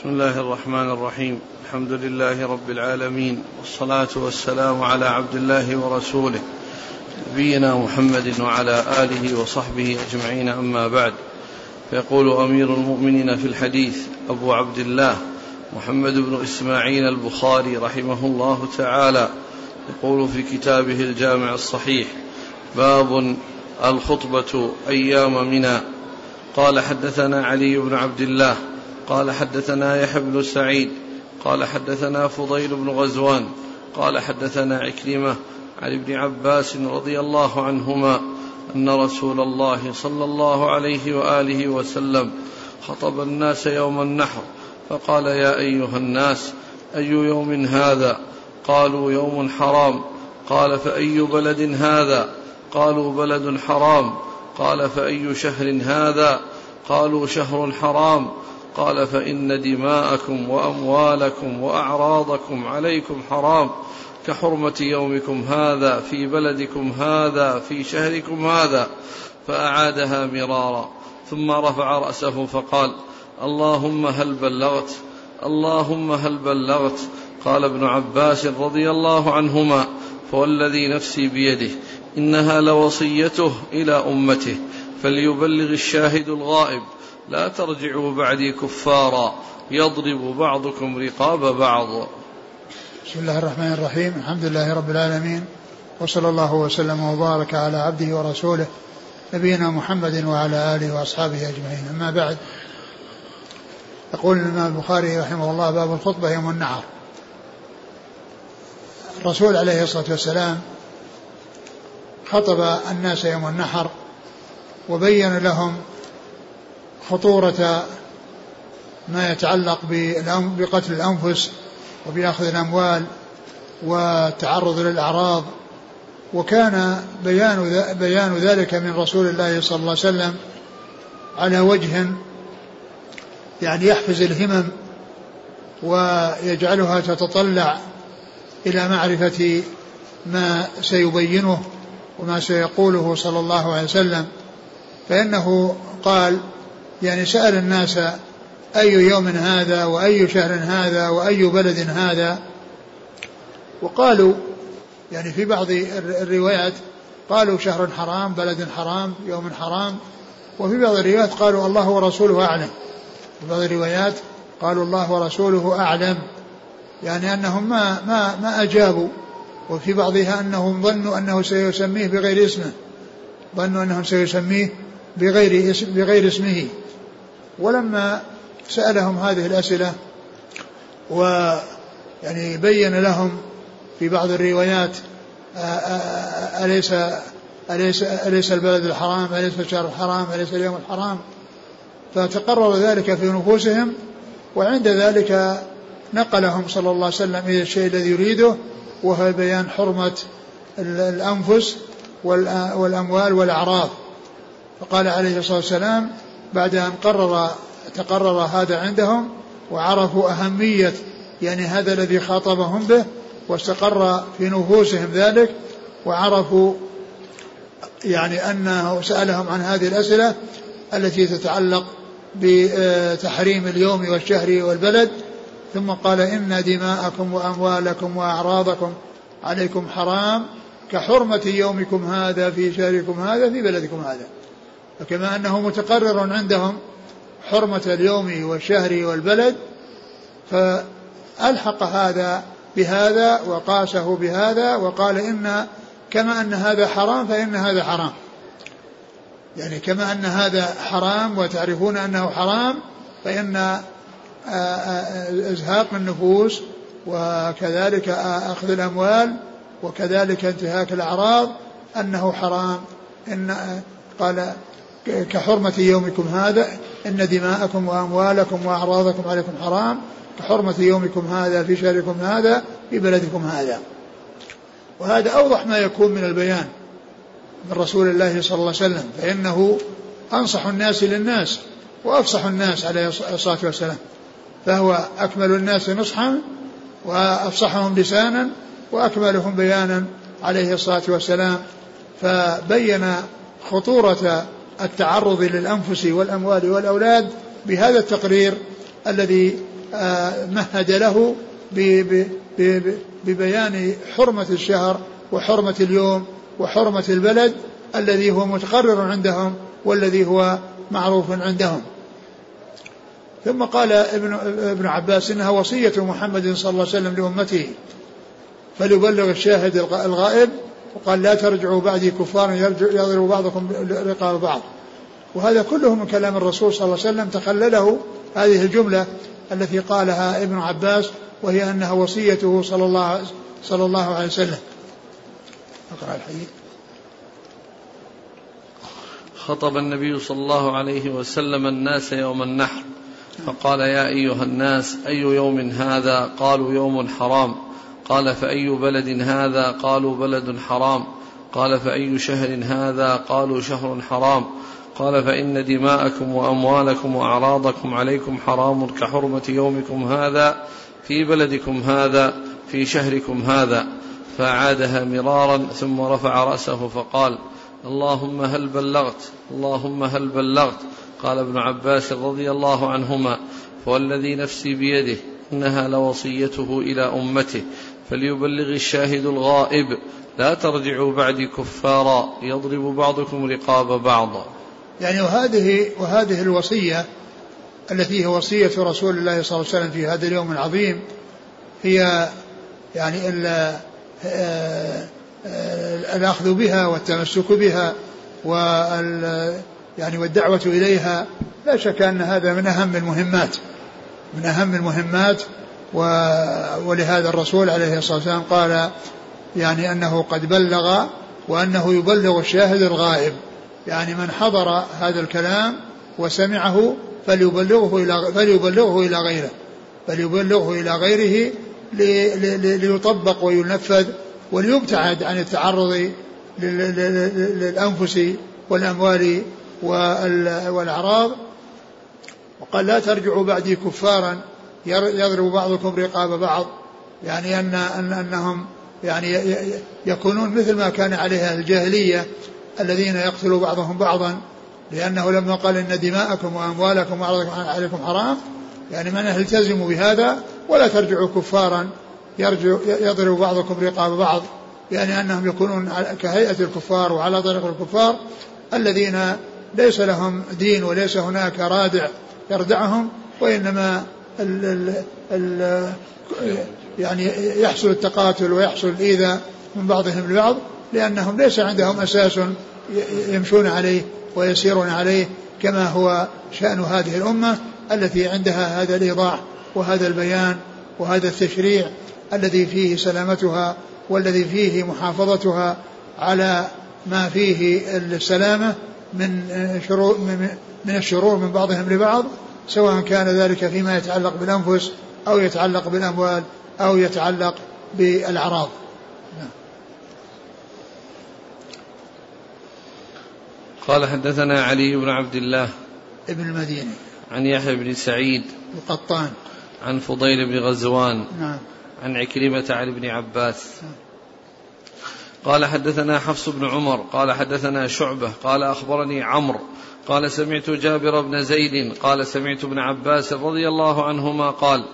بسم الله الرحمن الرحيم. الحمد لله رب العالمين والصلاة والسلام على عبد الله ورسوله نبينا محمد وعلى آله وصحبه أجمعين. أما بعد فيقول أمير المؤمنين في الحديث أبو عبد الله محمد بن إسماعيل البخاري رحمه الله تعالى يقول في كتابه الجامع الصحيح باب الخطبة أيام منى. قال حدثنا علي بن عبد الله قال حدثنا يحيى بن سعيد قال حدثنا فضيل بن غزوان قال حدثنا عكرمة عن ابن عباس رضي الله عنهما أن رسول الله صلى الله عليه وآله وسلم خطب الناس يوم النحر فقال يا أيها الناس أي يوم هذا؟ قالوا يوم حرام. قال فأي بلد هذا؟ قالوا بلد حرام. قال فأي شهر هذا؟ قالوا شهر حرام. قال فإن دماءكم وأموالكم وأعراضكم عليكم حرام كحرمة يومكم هذا في بلدكم هذا في شهركم هذا. فأعادها مرارا. ثم رفع رأسه فقال اللهم هل بلغت؟ اللهم هل بلغت؟ قال ابن عباس رضي الله عنهما فوالذي نفسي بيده إنها لوصيته إلى أمته فليبلغ الشاهد الغائب. لا ترجعوا بعدي كفارا يضرب بعضكم رقاب بعض. بسم الله الرحمن الرحيم الحمد لله رب العالمين وصلى الله وسلم وبارك على عبده ورسوله نبينا محمد وعلى آله وأصحابه أجمعين. أما بعد يقول الإمام البخاري رحمه الله باب الخطبة يوم النحر. الرسول عليه الصلاة والسلام خطب الناس يوم النحر وبين لهم خطورة ما يتعلق بقتل الأنفس وبأخذ الأموال والتعرض للأعراض. وكان بيان بيان ذلك من رسول الله صلى الله عليه وسلم على وجه يعني يحفز الهمم ويجعلها تتطلع إلى معرفة ما سيبينه وما سيقوله صلى الله عليه وسلم. فإنه قال يعني سأل الناس أي يوم هذا وأي شهر هذا وأي بلد هذا وقالوا يعني في بعض الروايات قالوا شهر حرام بلد حرام يوم حرام وفي بعض الروايات قالوا الله ورسوله أعلم. في بعض الروايات قالوا الله ورسوله أعلم. يعني أنهم ما ما ما أجابوا وفي بعضها أنهم ظنوا أنه سيسميه بغير اسمه ظنوا أنه سيسميه بغير اسم بغير اسمه. ولما سألهم هذه الأسئلة ويعني بين لهم في بعض الروايات أليس أليس أليس البلد الحرام؟ أليس الشهر الحرام؟ أليس اليوم الحرام؟ فتقرر ذلك في نفوسهم وعند ذلك نقلهم صلى الله عليه وسلم إلى الشيء الذي يريده وهو بيان حرمة الأنفس والأموال والأعراض. فقال عليه الصلاة والسلام بعد أن قرر تقرر هذا عندهم وعرفوا أهمية يعني هذا الذي خاطبهم به واستقر في نفوسهم ذلك وعرفوا يعني أنه سألهم عن هذه الأسئلة التي تتعلق بتحريم اليوم والشهر والبلد ثم قال إن دماءكم وأموالكم وأعراضكم عليكم حرام كحرمة يومكم هذا في شهركم هذا في بلدكم هذا. فكما أنه متقرر عندهم حرمة اليوم والشهر والبلد فألحق هذا بهذا وقاسه بهذا وقال إن كما أن هذا حرام فإن هذا حرام. يعني كما أن هذا حرام وتعرفون أنه حرام فإن إزهاق النفوس وكذلك أخذ الأموال وكذلك انتهاك الأعراض أنه حرام. إن قال كحرمة يومكم هذا إن دماءكم وأموالكم وأعراضكم عليكم حرام. كحرمة يومكم هذا في شهركم هذا في بلدكم هذا. وهذا أوضح ما يكون من البيان من رسول الله صلى الله عليه وسلم فإنه أنصح الناس للناس وأفصح الناس عليه الصلاة والسلام. فهو أكمل الناس نصحا وأفصحهم لسانا وأكملهم بيانا عليه الصلاة والسلام. فبين خطورة التعرض للأنفس والأموال والأولاد بهذا التقرير الذي آه، مهد له ببيان حرمة الشهر وحرمة اليوم وحرمة البلد الذي هو متقرر عندهم والذي هو معروف عندهم. ثم قال ابن ابن عباس إنها وصية محمد صلى الله عليه وسلم لأمته فليبلغ الشاهد الغائب وقال لا ترجعوا بعدي كفارا يضرب بعضكم رقاب بعض. وهذا كله من كلام الرسول صلى الله عليه وسلم. تخلله هذه الجملة التي قالها ابن عباس وهي أنها وصيته صلى الله صلى الله عليه وسلم. أقرأ الحديث. خطب النبي صلى الله عليه وسلم الناس يوم النحر فقال يا أيها الناس أي يوم هذا؟ قالوا يوم حرام. قال فأي بلد هذا؟ قالوا بلد حرام. قال فأي شهر هذا؟ قالوا شهر حرام. قال فإن دماءكم وأموالكم وأعراضكم عليكم حرام كحرمة يومكم هذا في بلدكم هذا في شهركم هذا. فأعادها مرارا ثم رفع رأسه فقال اللهم هل بلغت؟ اللهم هل بلغت؟ قال ابن عباس رضي الله عنهما فوالذي نفسي بيده إنها لوصيته إلى أمته. فليبلغ الشاهد الغائب لا ترجعوا بعدي كفارا يضرب بعضكم رقاب بعض. يعني وهذه وهذه الوصية التي هي وصية رسول الله صلى الله عليه وسلم في هذا اليوم العظيم هي يعني آه، الأخذ بها والتمسك بها وال يعني والدعوة إليها. لا شك أن هذا من أهم المهمات من أهم المهمات ولهذا الرسول عليه الصلاة والسلام قال يعني أنه قد بلغ وأنه يبلغ الشاهد الغائب. يعني من حضر هذا الكلام وسمعه فليبلغه إلى فليبلغه إلى غيره. فليبلغه إلى غيره ليطبق وينفذ وليبتعد عن التعرض للأنفس والأموال والأعراض. وقال لا ترجعوا بعدي كفارا يضرب بعضكم رقاب بعض. يعني أن أن أنهم يعني يكونون مثل ما كان عليها الجاهلية الذين يقتلوا بعضهم بعضا لأنه لما قال إن دماءكم وأموالكم عليكم حرام. يعني من التزموا بهذا ولا ترجعوا كفارا يرجع يضرب بعضكم رقاب بعض. يعني أنهم يكونون كهيئة الكفار وعلى طريق الكفار الذين ليس لهم دين وليس هناك رادع يردعهم وإنما ال ال يعني يحصل التقاتل ويحصل الإيذاء من بعضهم لبعض لأنهم ليس عندهم أساس يمشون عليه ويسيرون عليه كما هو شأن هذه الأمة التي عندها هذا الإيضاح وهذا البيان وهذا التشريع الذي فيه سلامتها والذي فيه محافظتها على ما فيه السلامة من شرور من الشرور من بعضهم لبعض. سواء كان ذلك فيما يتعلق بالأنفس أو يتعلق بالأموال أو يتعلق بالأعراض. قال حدثنا علي بن عبد الله ابن المديني. عن يحيى بن سعيد القطان. عن فضيل بن غزوان نعم. عن عكرمة عن ابن عباس. نعم. قال حدثنا حفص بن عمر قال حدثنا شعبة قال أخبرني عمرو قال سمعت جابر بن زيد قال سمعت ابن عباس رضي الله عنهما قال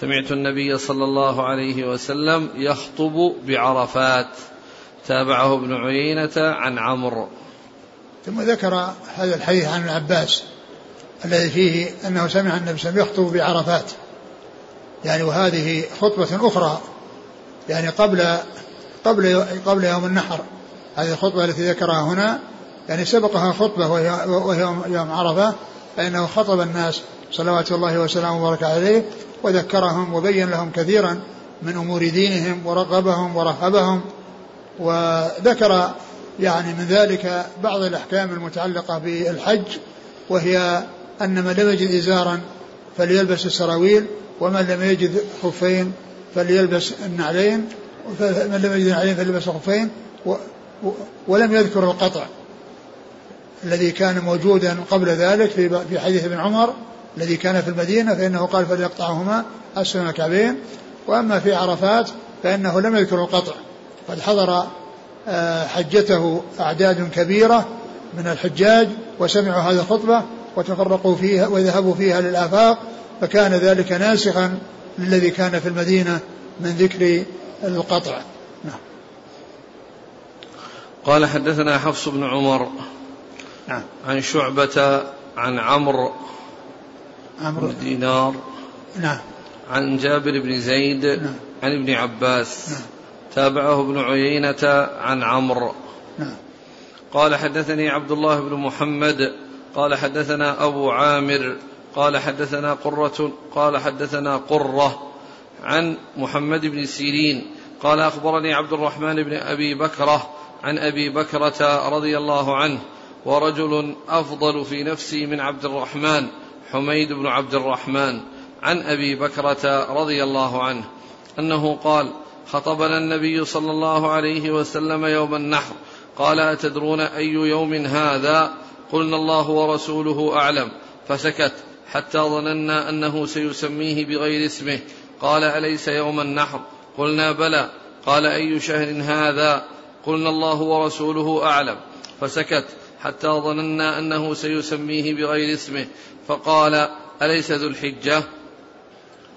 سمعت النبي صلى الله عليه وسلم يخطب بعرفات. تابعه ابن عيينة عن عمرو. ثم ذكر هذا الحديث عن العباس الذي فيه أنه سمع النبي صلى الله عليه وسلم يخطب بعرفات. يعني وهذه خطبة أخرى يعني قبل قبل قبل يوم النحر. هذه الخطبة التي ذكرها هنا يعني سبقها خطبة وهي, وهي يوم عرفة فإنه خطب الناس صلوات الله وسلامه وبارك عليه وذكرهم وبين لهم كثيرا من أمور دينهم ورغبهم ورهبهم وذكر يعني من ذلك بعض الأحكام المتعلقة بالحج وهي أن من لم يجد إزارا فليلبس السراويل ومن لم يجد خفين فليلبس النعلين من لم يجد نعلين فليلبس خفين ولم يذكر القطع. الذي كان موجودا قبل ذلك في حديث ابن عمر الذي كان في المدينة فإنه قال فليقطعهما أسفل الكعبين. وأما في عرفات فإنه لم يذكر القطع. قد حضر آه، حجته أعداد كبيرة من الحجاج وسمعوا هذه الخطبة وتفرقوا فيها وذهبوا فيها للآفاق فكان ذلك ناسخا للذي كان في المدينة من ذكر القطع. نعم. قال حدثنا حفص بن عمر نعم. عن شعبة عن عمرو عمرو. بن دينار. نعم. عن جابر بن زيد. نعم. عن ابن عباس. نعم. تابعه ابن عيينة عن عمرو. نعم. قال حدثني عبد الله بن محمد. قال حدثنا أبو عامر. قال حدثنا قرة. قال حدثنا قرة عن محمد بن سيرين. قال أخبرني عبد الرحمن بن أبي بكرة عن أبي بكرة رضي الله عنه ورجل أفضل في نفسي من عبد الرحمن حميد بن عبد الرحمن عن أبي بكرة رضي الله عنه أنه قال خطبنا النبي صلى الله عليه وسلم يوم النحر قال أتدرون أي يوم هذا؟ قلنا الله ورسوله أعلم. فسكت حتى ظننا أنه سيسميه بغير اسمه. قال أليس يوم النحر؟ قلنا بلى. قال أي شهر هذا؟ قلنا الله ورسوله أعلم. فسكت حتى ظننا أنه سيسميه بغير اسمه. فقال أليس ذو الحجة؟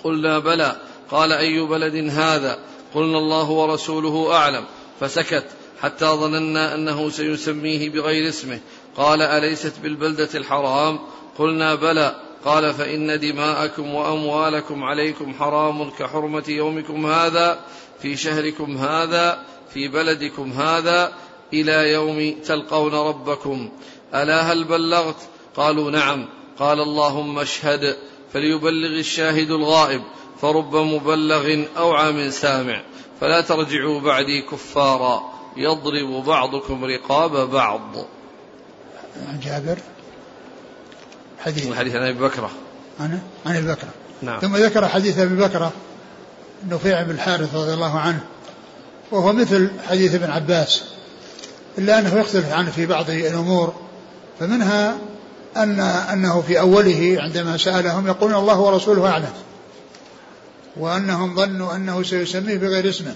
قلنا بلى. قال أي بلد هذا؟ قلنا الله ورسوله أعلم. فسكت. حتى ظننا أنه سيسميه بغير اسمه. قال أليست بالبلدة الحرام؟ قلنا بلى. قال فإن دماءكم وأموالكم عليكم حرام كحرمة يومكم هذا في شهركم هذا في بلدكم هذا إلى يوم تلقون ربكم. ألا هل بلغت؟ قالوا نعم. قال اللهم اشهد. فليبلغ الشاهد الغائب. فرب مبلغ أوعى من سامع. فلا ترجعوا بعدي كفارا. يضرب بعضكم رقاب بعض. عن جابر حديث. حديث عن أبي بكره عن عن أبي بكر. نعم. ثم ذكر حديث أبي بكر نفيع بن الحارث رضي الله عنه وهو مثل حديث ابن عباس. إلا أنه يختلف عنه في بعض الأمور فمنها ان أنه في أوله عندما سألهم يقولون الله ورسوله أعلم وأنهم ظنوا أنه سيسميه بغير اسمه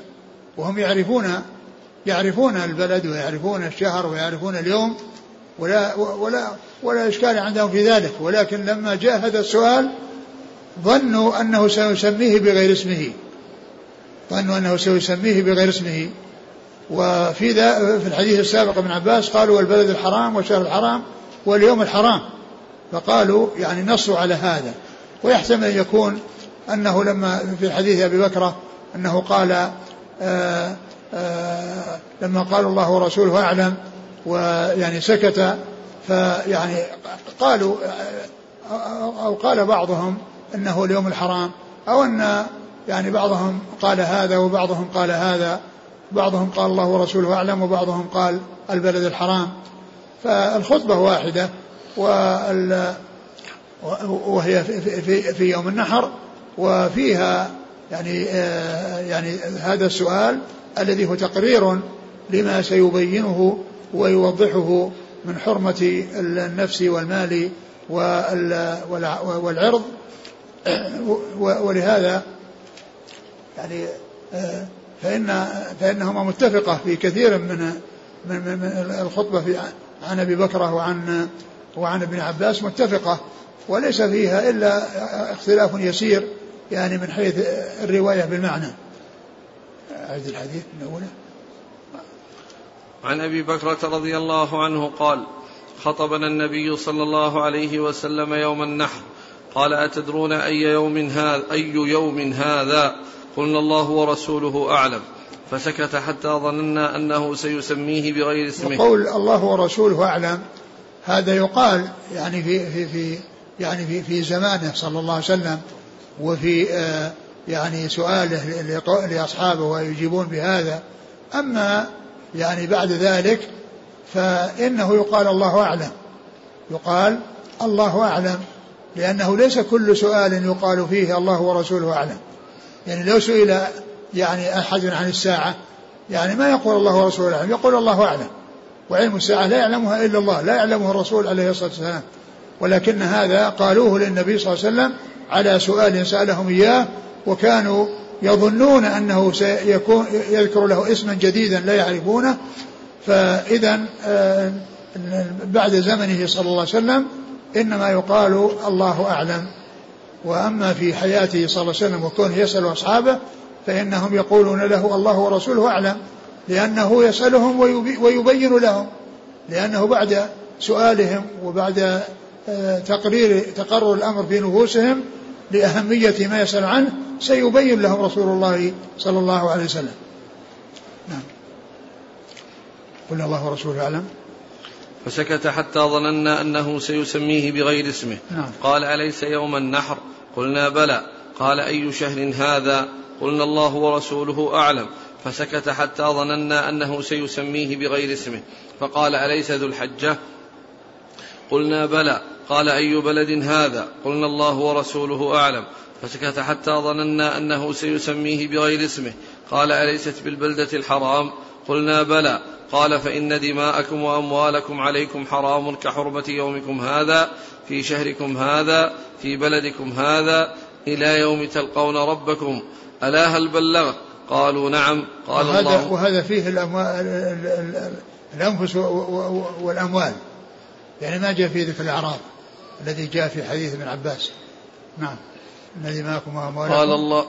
وهم يعرفون يعرفون البلد ويعرفون الشهر ويعرفون اليوم ولا ولا ولا إشكال عندهم في ذلك ولكن لما جاء هذا السؤال ظنوا أنه سيسميه بغير اسمه ظنوا أنه سيسميه بغير اسمه. وفي ذا في الحديث السابق ابن عباس قالوا والبلد الحرام والشهر الحرام واليوم الحرام. فقالوا يعني نصوا على هذا. ويحتمل أن يكون أنه لما في حديث أبي بكرة أنه قال آآ آه، آآ آه، لما قال الله ورسوله أعلم ويعني سكت فيعني قالوا أو قال بعضهم أنه اليوم الحرام أو أن يعني بعضهم قال هذا وبعضهم قال هذا. بعضهم قال الله ورسوله أعلم وبعضهم قال البلد الحرام. فالخطبة واحدة وال وهي في, في, في يوم النحر وفيها يعني يعني هذا السؤال الذي هو تقرير لما سيبينه ويوضحه من حرمة النفس والمال والعرض. ولهذا يعني فإن فإنهما متفقة في كثير من من, من الخطبة في عن أبي بكرة وعن وعن ابن عباس متفقة وليس فيها إلا اختلاف يسير يعني من حيث الرواية بالمعنى. أعد الحديث من أوله. عن أبي بكرة رضي الله عنه قال خطبنا النبي صلى الله عليه وسلم يوم النحر. قال أتدرون أي يوم هذا أي يوم هذا؟ قلنا الله ورسوله أعلم. فسكت حتى ظننا أنه سيسميه بغير اسمه. وقول الله ورسوله أعلم هذا يقال يعني في في في يعني في في زمانه صلى الله عليه وسلم وفي آه يعني سؤاله لأصحابه ويجيبون بهذا. أما يعني بعد ذلك فإنه يقال الله أعلم. يقال الله أعلم لأنه ليس كل سؤال يقال فيه الله ورسوله أعلم. يعني لو سئل يعني أحد عن الساعة يعني ما يقول الله ورسوله أعلم يقول الله أعلم. وعلم الساعة لا يعلمها إلا الله لا يعلمه الرسول عليه الصلاة والسلام. ولكن هذا قالوه للنبي صلى الله عليه وسلم على سؤال سألهم إياه وكانوا يظنون أنه سيكون يذكر له اسما جديدا لا يعرفونه. فإذا آه، بعد زمنه صلى الله عليه وسلم إنما يقال الله أعلم. وأما في حياته صلى الله عليه وسلم وكونه يسأل أصحابه فإنهم يقولون له الله ورسوله أعلم لأنه يسألهم ويبين لهم لأنه بعد سؤالهم وبعد آه، تقرير تقرر الأمر في نفوسهم لأهمية ما يسأل عنه سيبين لهم رسول الله صلى الله عليه وسلم. نعم. قل الله ورسوله أعلم. فسكت حتى ظننا أنه سيسميه بغير اسمه. نعم. قال أليس يوم النحر؟ قلنا بلى. قال أي شهر هذا؟ قلنا الله ورسوله أعلم. فسكت حتى ظننا أنه سيسميه بغير اسمه. فقال أليس ذو الحجة؟ قلنا بلى. قال أي بلد هذا؟ قلنا الله ورسوله أعلم. فسكت حتى ظننا أنه سيسميه بغير اسمه. قال أليست بالبلدة الحرام؟ قلنا بلى. قال فإن دماءكم وأموالكم عليكم حرام كحرمة يومكم هذا في شهركم هذا في بلدكم هذا إلى يوم تلقون ربكم. ألا هل بلغت قالوا نعم. قال وهذا الله. وهذا فيه الأموال الأنفس والأموال. يعني ما جاء في ذكر الأعراض الذي جاء في حديث ابن عباس. نعم. إن دماءكم وأموالكم قال الله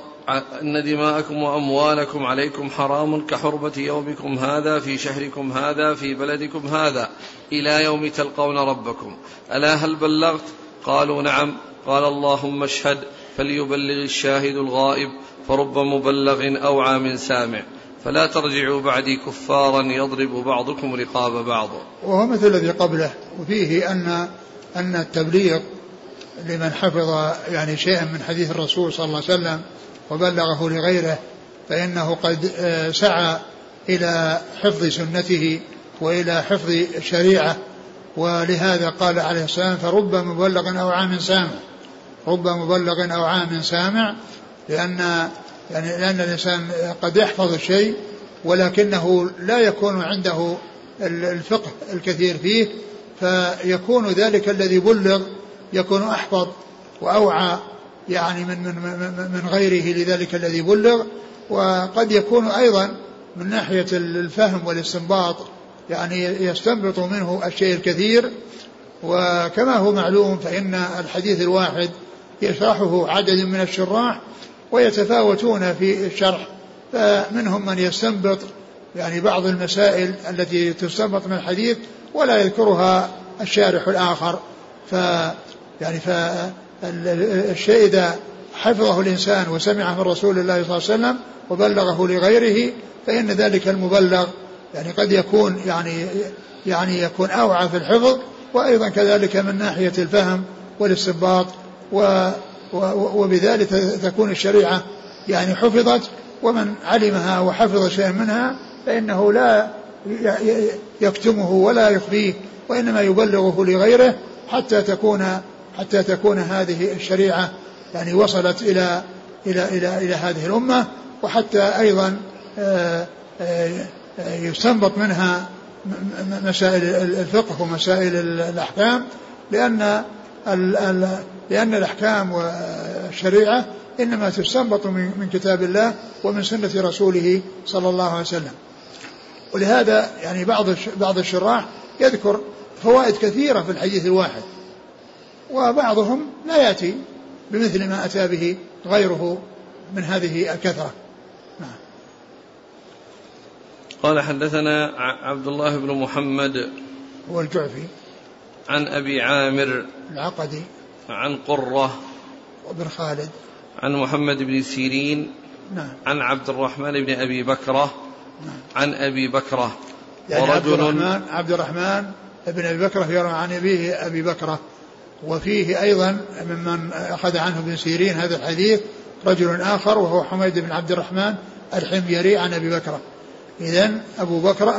إن دماءكم وأموالكم عليكم حرام كحرمة يومكم هذا في شهركم هذا في بلدكم هذا. إلى يوم تلقون ربكم. ألا هل بلغت؟ قالوا نعم. قال اللهم اشهد. فليبلغ الشاهد الغائب. فرب مبلغ أوعى من سامع. فلا ترجعوا بعدي كفارا يضرب بعضكم رقاب بعض. وهو مثل الذي قبله. وفيه أن أن التبليغ لمن حفظ يعني شيئا من حديث الرسول صلى الله عليه وسلم وبلغه لغيره فإنه قد آه، سعى إلى حفظ سنته وإلى حفظ الشريعة ولهذا قال عليه السلام فرب مبلغ أو عام سامع. رب مبلغ أو عام سامع لأن يعني لأن الإنسان قد يحفظ الشيء ولكنه لا يكون عنده الفقه الكثير فيه فيكون ذلك الذي بلغ يكون أحفظ وأوعى يعني من من من غيره لذلك الذي بلغ وقد يكون أيضا من ناحية الفهم والاستنباط يعني يستنبط منه الشيء الكثير. وكما هو معلوم فإن الحديث الواحد يشرحه عدد من الشراح ويتفاوتون في الشرح فمنهم من يستنبط يعني بعض المسائل التي تستنبط من الحديث ولا يذكرها الشارح الآخر. ف يعني فالشيء إذا حفظه الإنسان وسمعه من رسول الله صلى الله عليه وسلم وبلغه لغيره فإن ذلك المبلغ يعني قد يكون يعني يعني يكون أوعى في الحفظ وأيضا كذلك من ناحية الفهم والاستنباط و وبذلك تكون الشريعة يعني حفظت ومن علمها وحفظ شيئا منها فإنه لا يكتمه ولا يخفيه وإنما يبلغه لغيره حتى تكون حتى تكون هذه الشريعة يعني وصلت إلى إلى إلى إلى هذه الأمة وحتى أيضا آه، آه، يستنبط منها مسائل الفقه ومسائل الأحكام لأن لأن الأحكام والشريعة إنما تستنبط من كتاب الله ومن سنة رسوله صلى الله عليه وسلم. ولهذا يعني بعض بعض الشراح يذكر فوائد كثيرة في الحديث الواحد. وبعضهم لا يأتي بمثل ما أتى به غيره من هذه الكثرة. نعم. قال حدثنا عبد الله بن محمد هو الجعفي. عن أبي عامر العقدي. عن قرة وابن خالد. عن محمد بن سيرين. نعم. عن عبد الرحمن بن أبي بكرة. نعم. عن أبي بكرة. يعني ورجل عبد الرحمن عبد الرحمن بن أبي بكرة يروى عن أبيه أبي بكرة. وفيه أيضا ممن أخذ عنه ابن سيرين هذا الحديث رجل آخر وهو حميد بن عبد الرحمن الحميري عن أبي بكرة إذا أبو بكر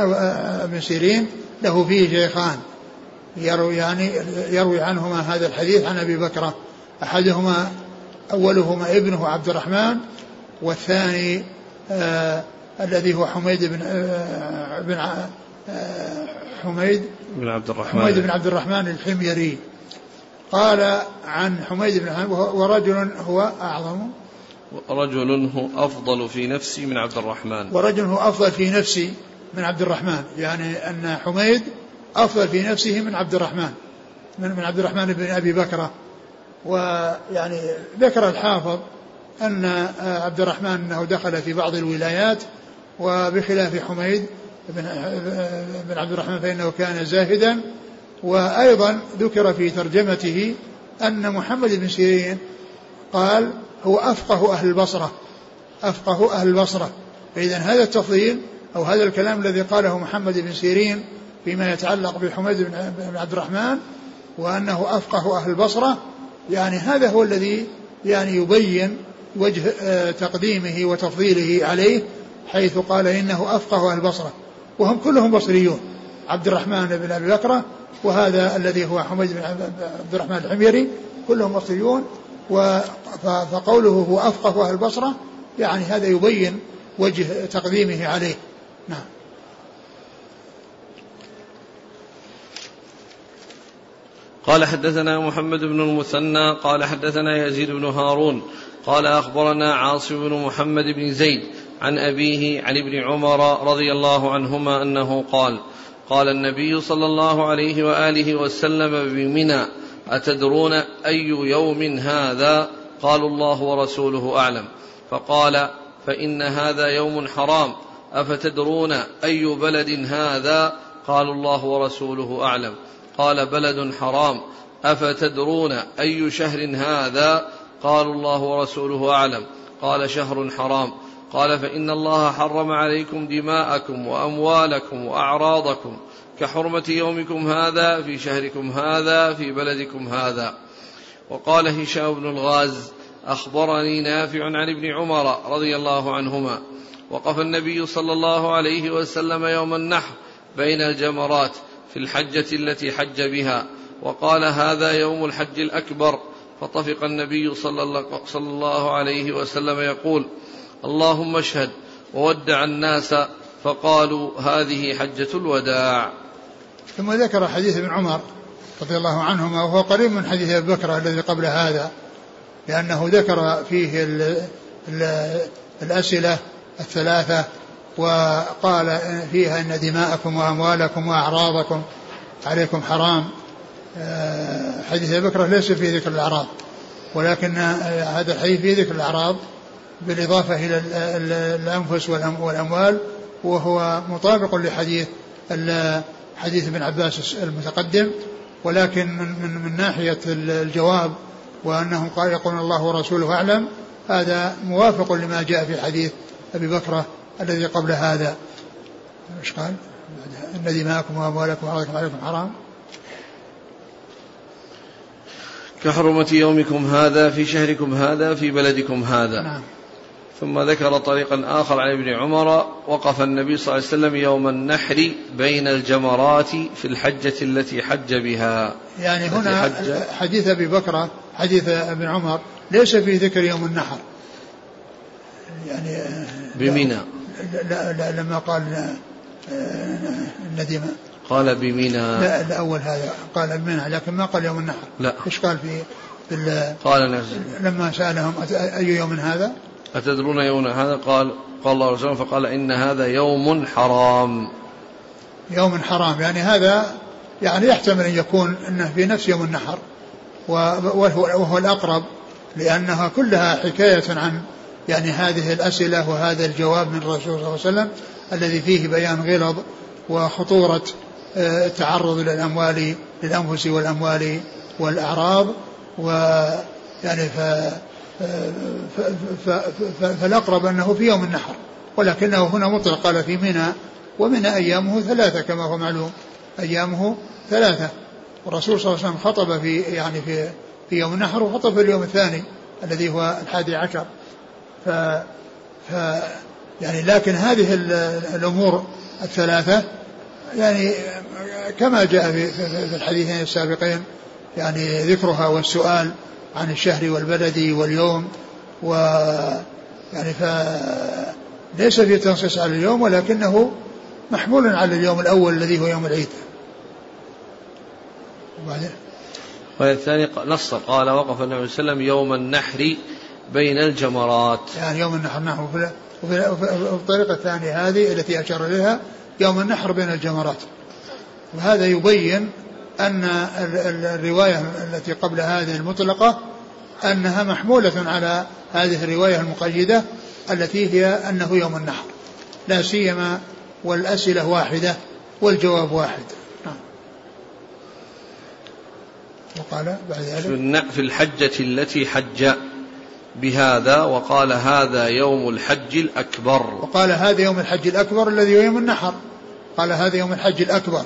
ابن سيرين له فيه شيخان. يروي يعني يروي عنهما هذا الحديث عن أبي بكره أحدهما أولهما ابنه عبد الرحمن والثاني آه الذي هو حميد بن آه بن آه حميد بن عبد الرحمن. حميد بن عبد الرحمن الحميري. قال عن حميد بن ورجل هو أعظم. رجل هو أفضل في نفسي من عبد الرحمن. ورجل هو أفضل في نفسي من عبد الرحمن. يعني أن حميد أفضل في نفسه من عبد الرحمن من, من عبد الرحمن بن أبي بكرة. ويعني ذكر الحافظ أن عبد الرحمن أنه دخل في بعض الولايات وبخلاف حميد بن, بن عبد الرحمن فإنه كان زاهدا. وأيضا ذكر في ترجمته أن محمد بن سيرين قال هو أفقه أهل البصرة أفقه أهل البصرة. فإذا هذا التفضيل أو هذا الكلام الذي قاله محمد بن سيرين فيما يتعلق بحميد بن عبد الرحمن وأنه أفقه أهل البصرة يعني هذا هو الذي يعني يبين وجه آه، تقديمه وتفضيله عليه حيث قال إنه أفقه أهل البصرة. وهم كلهم بصريون. عبد الرحمن بن أبي بكرة وهذا الذي هو حميد بن عبد الرحمن الحميري كلهم بصريون فقوله هو أفقه أهل البصرة يعني هذا يبين وجه تقديمه عليه. نعم. قال حدثنا محمد بن المثنى قال حدثنا يزيد بن هارون قال أخبرنا عاصم بن محمد بن زيد عن أبيه عن ابن عمر رضي الله عنهما أنه قال قال النبي صلى الله عليه وآله وسلم بمنى أتدرون أي يوم هذا؟ قالوا الله ورسوله أعلم. فقال فإن هذا يوم حرام أفتدرون أي بلد هذا؟ قالوا الله ورسوله أعلم. قال بلد حرام أفتدرون أي شهر هذا؟ قالوا الله ورسوله أعلم. قال شهر حرام. قال فإن الله حرم عليكم دماءكم وأموالكم وأعراضكم كحرمة يومكم هذا في شهركم هذا في بلدكم هذا. وقال هشام بن الغاز أخبرني نافع عن ابن عمر رضي الله عنهما. وقف النبي صلى الله عليه وسلم يوم النحر بين الجمرات في الحجة التي حج بها. وقال هذا يوم الحج الأكبر. فطفق النبي صلى الله عليه وسلم يقول اللهم اشهد وودع الناس فقالوا هذه حجة الوداع. ثم ذكر حديث ابن عمر رضي الله عنهما وهو قريب من حديث أبي بكر الذي قبل هذا لأنه ذكر فيه ال ال الأسئلة الثلاثة وقال فيها إن دماءكم وأموالكم وأعراضكم عليكم حرام. آه، حديث أبي بكر ليس فيه ذكر الأعراض ولكن هذا الحديث فيه ذكر الأعراض بالإضافة إلى الأنفس والأموال وهو مطابق لحديث حديث ابن عباس المتقدم ولكن من, من, من ناحية الجواب وأنهم قال يقولون الله ورسوله أعلم هذا موافق لما جاء في حديث أبي بكرة الذي قبل هذا إيش قال؟ ان دماءكم وأموالكم وعرضكم عليكم حرام كحرمة يومكم هذا في شهركم هذا في بلدكم هذا نعم. ثم ذكر طريقا آخر عن ابن عمر وقف النبي صلى الله عليه وسلم يوم النحر بين الجمرات في الحجة التي حج بها. يعني هنا حديث أبي بكر حديث ابن عمر ليس في ذكر يوم النحر. يعني بمنى. لا, لا لما قال النديمة قال بمنى. لا الأول هذا قال بمنى لكن ما قال يوم النحر. لا. إيش قال في, قال لما سألهم أي يوم هذا؟ أتدرون يوم هذا؟ قال قال الله رسوله فقال إن هذا يوم حرام. يوم حرام يعني هذا يعني يحتمل أن يكون أنه في نفس يوم النحر وهو, الأقرب لأنها كلها حكاية عن يعني هذه الأسئلة وهذا الجواب من الرسول صلى الله عليه وسلم الذي فيه بيان غلظ وخطورة آه، التعرض للأموال للأنفس والأموال والأعراض ويعني ف فالأقرب أنه في يوم النحر ولكنه هنا مطلق قال في منى ومنى أيامه ثلاثة كما هو معلوم أيامه ثلاثة. والرسول صلى الله عليه وسلم خطب في يعني في في يوم النحر وخطب في اليوم الثاني الذي هو الحادي عشر. ف, ف يعني لكن هذه الأمور الثلاثة يعني كما جاء في, الحديثين السابقين يعني ذكرها والسؤال عن الشهر والبلد واليوم و يعني ف ليس في تنصيص على اليوم ولكنه محمول على اليوم الأول الذي هو يوم العيد. وبعدين؟ والثاني نص قال وقف النبي صلى الله عليه وسلم يوم النحر بين الجمرات. يعني يوم النحر نعم وفي, وفي, وفي الطريقة الثانية هذه التي أشار إليها يوم النحر بين الجمرات. وهذا يبين أن الرواية التي قبل هذه المطلقة أنها محمولة على هذه الرواية المقيدة التي هي أنه يوم النحر. لا سيما والأسئلة واحدة والجواب واحد. نعم. وقال بعد ذلك؟ في الحجة التي حج بهذا وقال هذا يوم الحج الأكبر. وقال هذا يوم الحج الأكبر الذي هو يوم النحر. قال هذا يوم الحج الأكبر.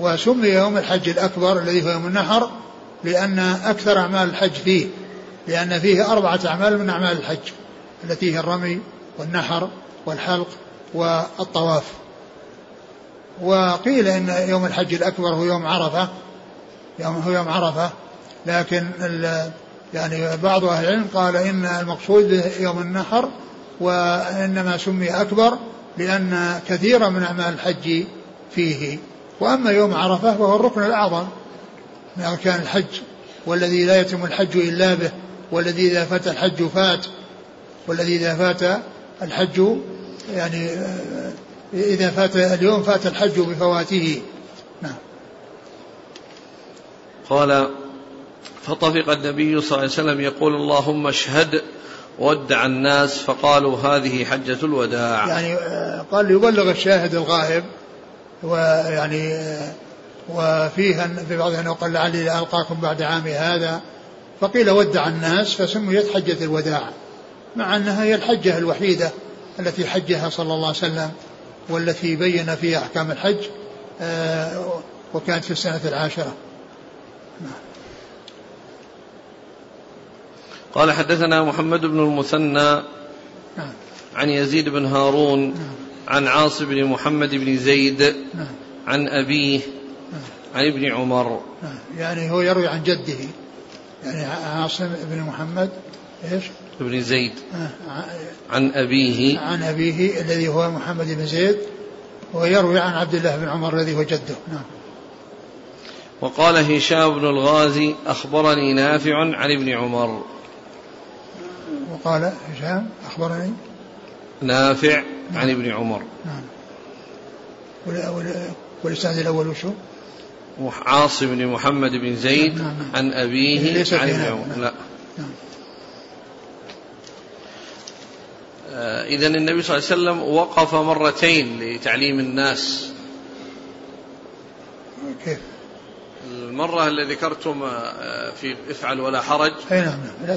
وسمي يوم الحج الأكبر الذي هو يوم النحر لأن أكثر أعمال الحج فيه لأن فيه أربعة أعمال من أعمال الحج التي هي الرمي والنحر والحلق والطواف. وقيل إن يوم الحج الأكبر هو يوم عرفة يوم هو يوم عرفة لكن يعني بعض أهل العلم قال إن المقصود يوم النحر وإنما سمي أكبر لأن كثيرا من أعمال الحج فيه. وأما يوم عرفة فهو الركن الأعظم من أركان الحج والذي لا يتم الحج إلا به والذي إذا فات الحج فات والذي إذا فات الحج يعني إذا فات اليوم فات الحج بفواته. نعم. قال فطفق النبي صلى الله عليه وسلم يقول اللهم اشهد ودع الناس فقالوا هذه حجة الوداع. يعني قال ليبلغ الشاهد الغائب ويعني وفيها في بعضها انه قال لعلي ألقاكم بعد عامي هذا فقيل ودع الناس فسميت حجة الوداع مع أنها هي الحجة الوحيدة التي حجها صلى الله عليه وسلم والتي بين فيها أحكام الحج آه، وكانت في السنة العاشرة قال حدثنا محمد بن المثنى نعم. عن يزيد بن هارون نعم. عن عاصم بن محمد بن زيد نعم. عن أبيه عن ابن عمر. يعني هو يروي عن جده. يعني عاصم بن محمد إيش؟ بن زيد. عن أبيه. عن أبيه الذي هو محمد بن زيد. ويروي عن عبد الله بن عمر الذي هو جده. نعم. وقال هشام بن الغازي أخبرني نافع عن ابن عمر. وقال هشام أخبرني. نافع. نعم. عن ابن عمر. نعم. والإسناد الأول وشو؟ عاصم بن محمد بن زيد نعم نعم. عن أبيه عن ابن عمر. نعم. لا. نعم. آه، إذا النبي صلى الله عليه وسلم وقف مرتين لتعليم الناس. كيف؟ المرة اللي ذكرتم آه، في افعل ولا حرج. أي نعم نعم.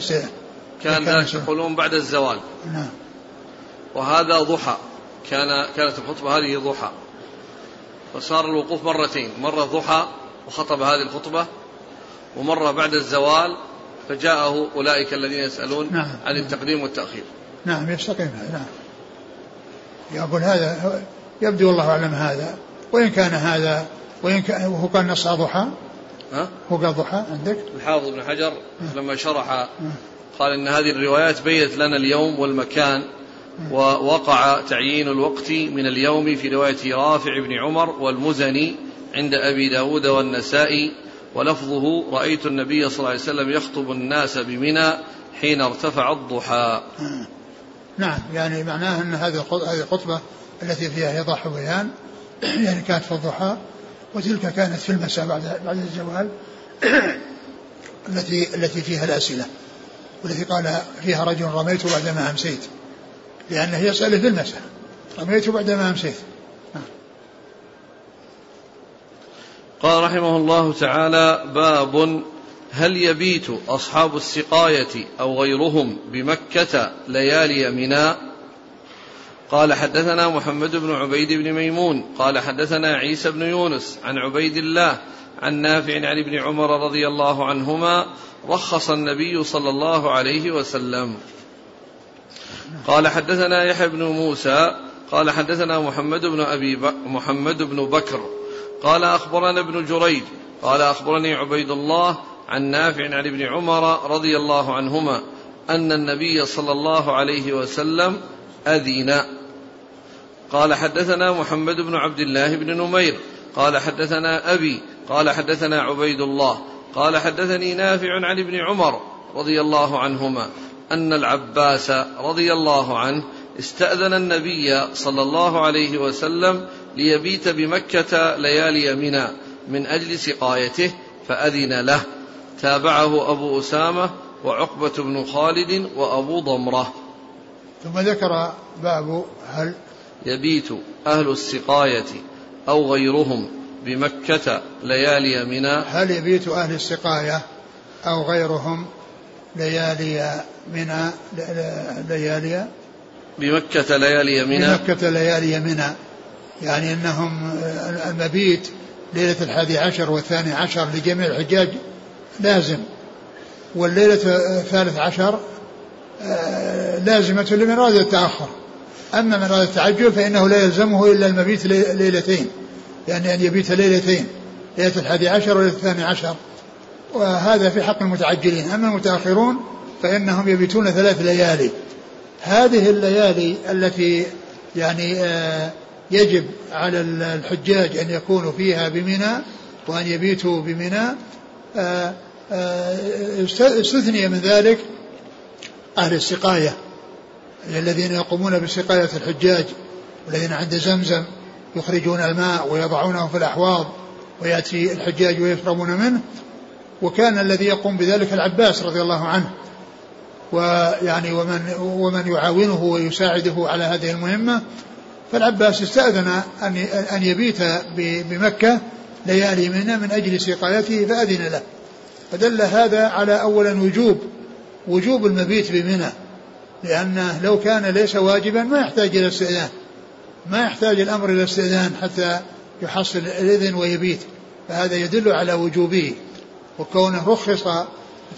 كان ذلك يقولون بعد الزوال. نعم. وهذا ضحى كان كانت الخطبة هذه ضحى فصار الوقوف مرتين مرة ضحى وخطب هذه الخطبة ومرة بعد الزوال فجاءه أولئك الذين يسألون نعم. عن التقديم والتأخير نعم يستقيم نعم يقول هذا يبدو والله أعلم هذا وإن كان هذا وإن كان وهو كان نص ضحى ها؟ هو قال ضحى عندك؟ الحافظ بن حجر أه. لما شرح أه. قال إن هذه الروايات بينت لنا اليوم والمكان. ووقع تعيين الوقت من اليوم في رواية رافع بن عمر والمزني عند أبي داود والنسائي ولفظه رأيت النبي صلى الله عليه وسلم يخطب الناس بمنى حين ارتفع الضحى. نعم يعني معناه أن هذه الخطبة التي فيها إيضاح وبيان يعني كانت في الضحى وتلك كانت في المساء بعد بعد الزوال التي التي فيها الأسئلة والتي قال فيها رجل رميت بعدما أمسيت. لأنه يسأله في المساء رميت بعدما أمسيت. نعم. قال رحمه الله تعالى باب هل يبيت أصحاب السقاية أو غيرهم بمكة ليالي منى؟ قال حدثنا محمد بن عبيد بن ميمون. قال حدثنا عيسى بن يونس عن عبيد الله عن نافع عن ابن عمر رضي الله عنهما رخص النبي صلى الله عليه وسلم. قال حدثنا يحيى بن موسى قال حدثنا محمد بن أبي محمد بن بكر قال أخبرنا ابن جريج قال أخبرني عبيد الله عن نافع عن ابن عمر رضي الله عنهما أن النبي صلى الله عليه وسلم أذن. قال حدثنا محمد بن عبد الله بن نمير قال حدثنا أبي قال حدثنا عبيد الله قال حدثني نافع عن ابن عمر رضي الله عنهما أن العباس رضي الله عنه استأذن النبي صلى الله عليه وسلم ليبيت بمكة ليالي منى من أجل سقايته فأذن له. تابعه أبو أسامة وعقبة بن خالد وأبو ضمرة. ثم ذكر باب هل يبيت أهل السقاية أو غيرهم بمكة ليالي منى هل يبيت أهل السقاية أو غيرهم ليالي منى ليالي بمكة ليالي منى. بمكة ليالي منى. يعني أنهم المبيت ليلة الحادي عشر والثاني عشر لجميع الحجاج لازم. والليلة الثالث عشر آه، لازمة لمن أراد التأخر. أما من أراد التعجل فإنه لا يلزمه إلا المبيت ليلتين. يعني أن يبيت ليلتين ليلة الحادي عشر وليلة الثاني عشر. وهذا في حق المتعجلين. أما المتأخرون فإنهم يبيتون ثلاث ليالي. هذه الليالي التي يعني آه، يجب على الحجاج أن يكونوا فيها بمنى وأن يبيتوا بمنى. آه، آه، استثني من ذلك أهل السقاية الذين يقومون بسقاية الحجاج والذين عند زمزم يخرجون الماء ويضعونه في الأحواض ويأتي الحجاج ويشربون منه. وكان الذي يقوم بذلك العباس رضي الله عنه. ويعني ومن ومن يعاونه ويساعده على هذه المهمة فالعباس استأذن أن أن يبيت بمكة ليالي منى من أجل سقايته فأذن له. فدل هذا على أولا وجوب وجوب المبيت بمنى. لأنه لو كان ليس واجبا ما يحتاج إلى استئذان. ما يحتاج الأمر إلى استئذان حتى يحصل الإذن ويبيت. فهذا يدل على وجوبه. وكونه رخص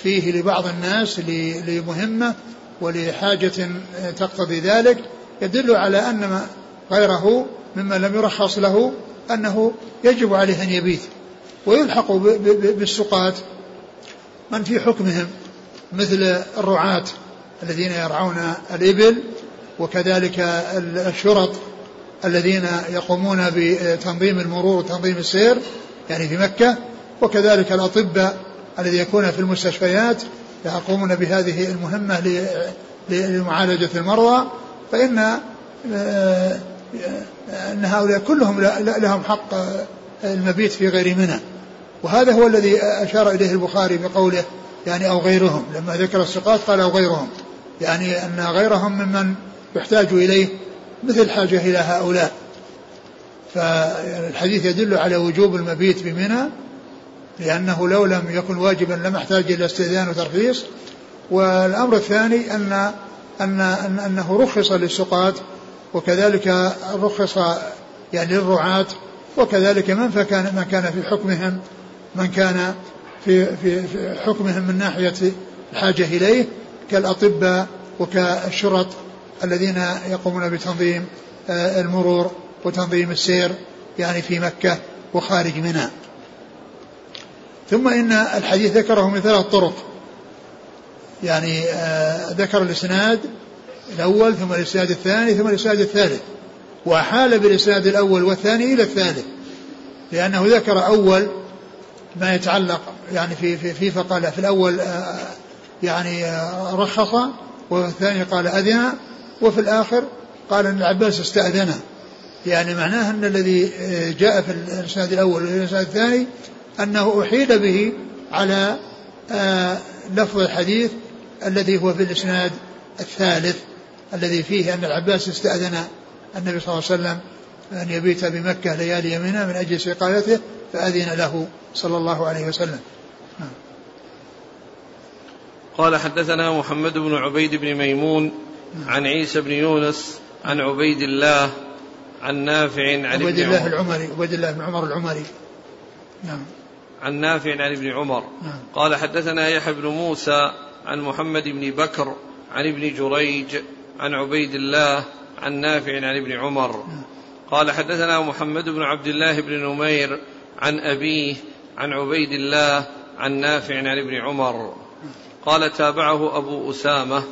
فيه لبعض الناس لمهمة ولحاجة تقتضي ذلك يدل على أن غيره مما لم يرخص له أنه يجب عليه أن يبيت ويلحق بالسقاة. من في حكمهم؟ مثل الرعاة الذين يرعون الإبل وكذلك الشرط الذين يقومون بتنظيم المرور وتنظيم السير يعني في مكة وكذلك الأطباء الذي يكون في المستشفيات يقومون بهذه المهمة لمعالجة المرضى فإن آه، أن هؤلاء كلهم لهم حق المبيت في غير منى. وهذا هو الذي أشار إليه البخاري بقوله يعني أو غيرهم لما ذكر السقاط قال أو غيرهم. يعني أن غيرهم ممن يحتاج إليه مثل حاجة إلى هؤلاء. فالحديث يدل على وجوب المبيت بمنى لأنه لو لم يكن واجبا لم يحتاج إلى استئذان وترخيص. والأمر الثاني أن أن أنه رخص للسقاة وكذلك رخص يعني للرعاة وكذلك من فكان من كان في حكمهم من كان في في, في حكمهم من ناحية الحاجة إليه كالأطباء وكالشرط الذين يقومون بتنظيم آه، المرور وتنظيم السير يعني في مكة وخارج منى ثم إن الحديث ذكره من ثلاث طرق. يعني آه، ذكر الإسناد الأول ثم الإسناد الثاني ثم الإسناد الثالث. وحال بالإسناد الأول والثاني إلى الثالث. لأنه ذكر أول ما يتعلق يعني في في, في فقال في الأول آه، يعني آه، رخص وفي الثاني قال أذن وفي الآخر قال أن العباس استأذنه يعني معناه أن الذي جاء في الإسناد الأول والإسناد الثاني أنه أحيل به على لفظ الحديث الذي هو في الإسناد الثالث الذي فيه أن العباس استأذن النبي صلى الله عليه وسلم أن يبيت بمكة ليالي يمينه من أجل سقايته فأذن له صلى الله عليه وسلم نعم. قال حدثنا محمد بن عبيد بن ميمون نعم. عن عيسى بن يونس عن عبيد الله عن نافع عن عبيد الله العمري عبيد الله بن عمر العمري نعم عن نافع عن ابن عمر. نعم. قال حدثنا يحيى بن موسى عن محمد بن بكر عن ابن جريج عن عبيد الله عن نافع عن ابن عمر. قال حدثنا محمد بن عبد الله بن نمير عن أبيه عن عبيد الله عن نافع عن ابن عمر. قال تابعه أبو أسامة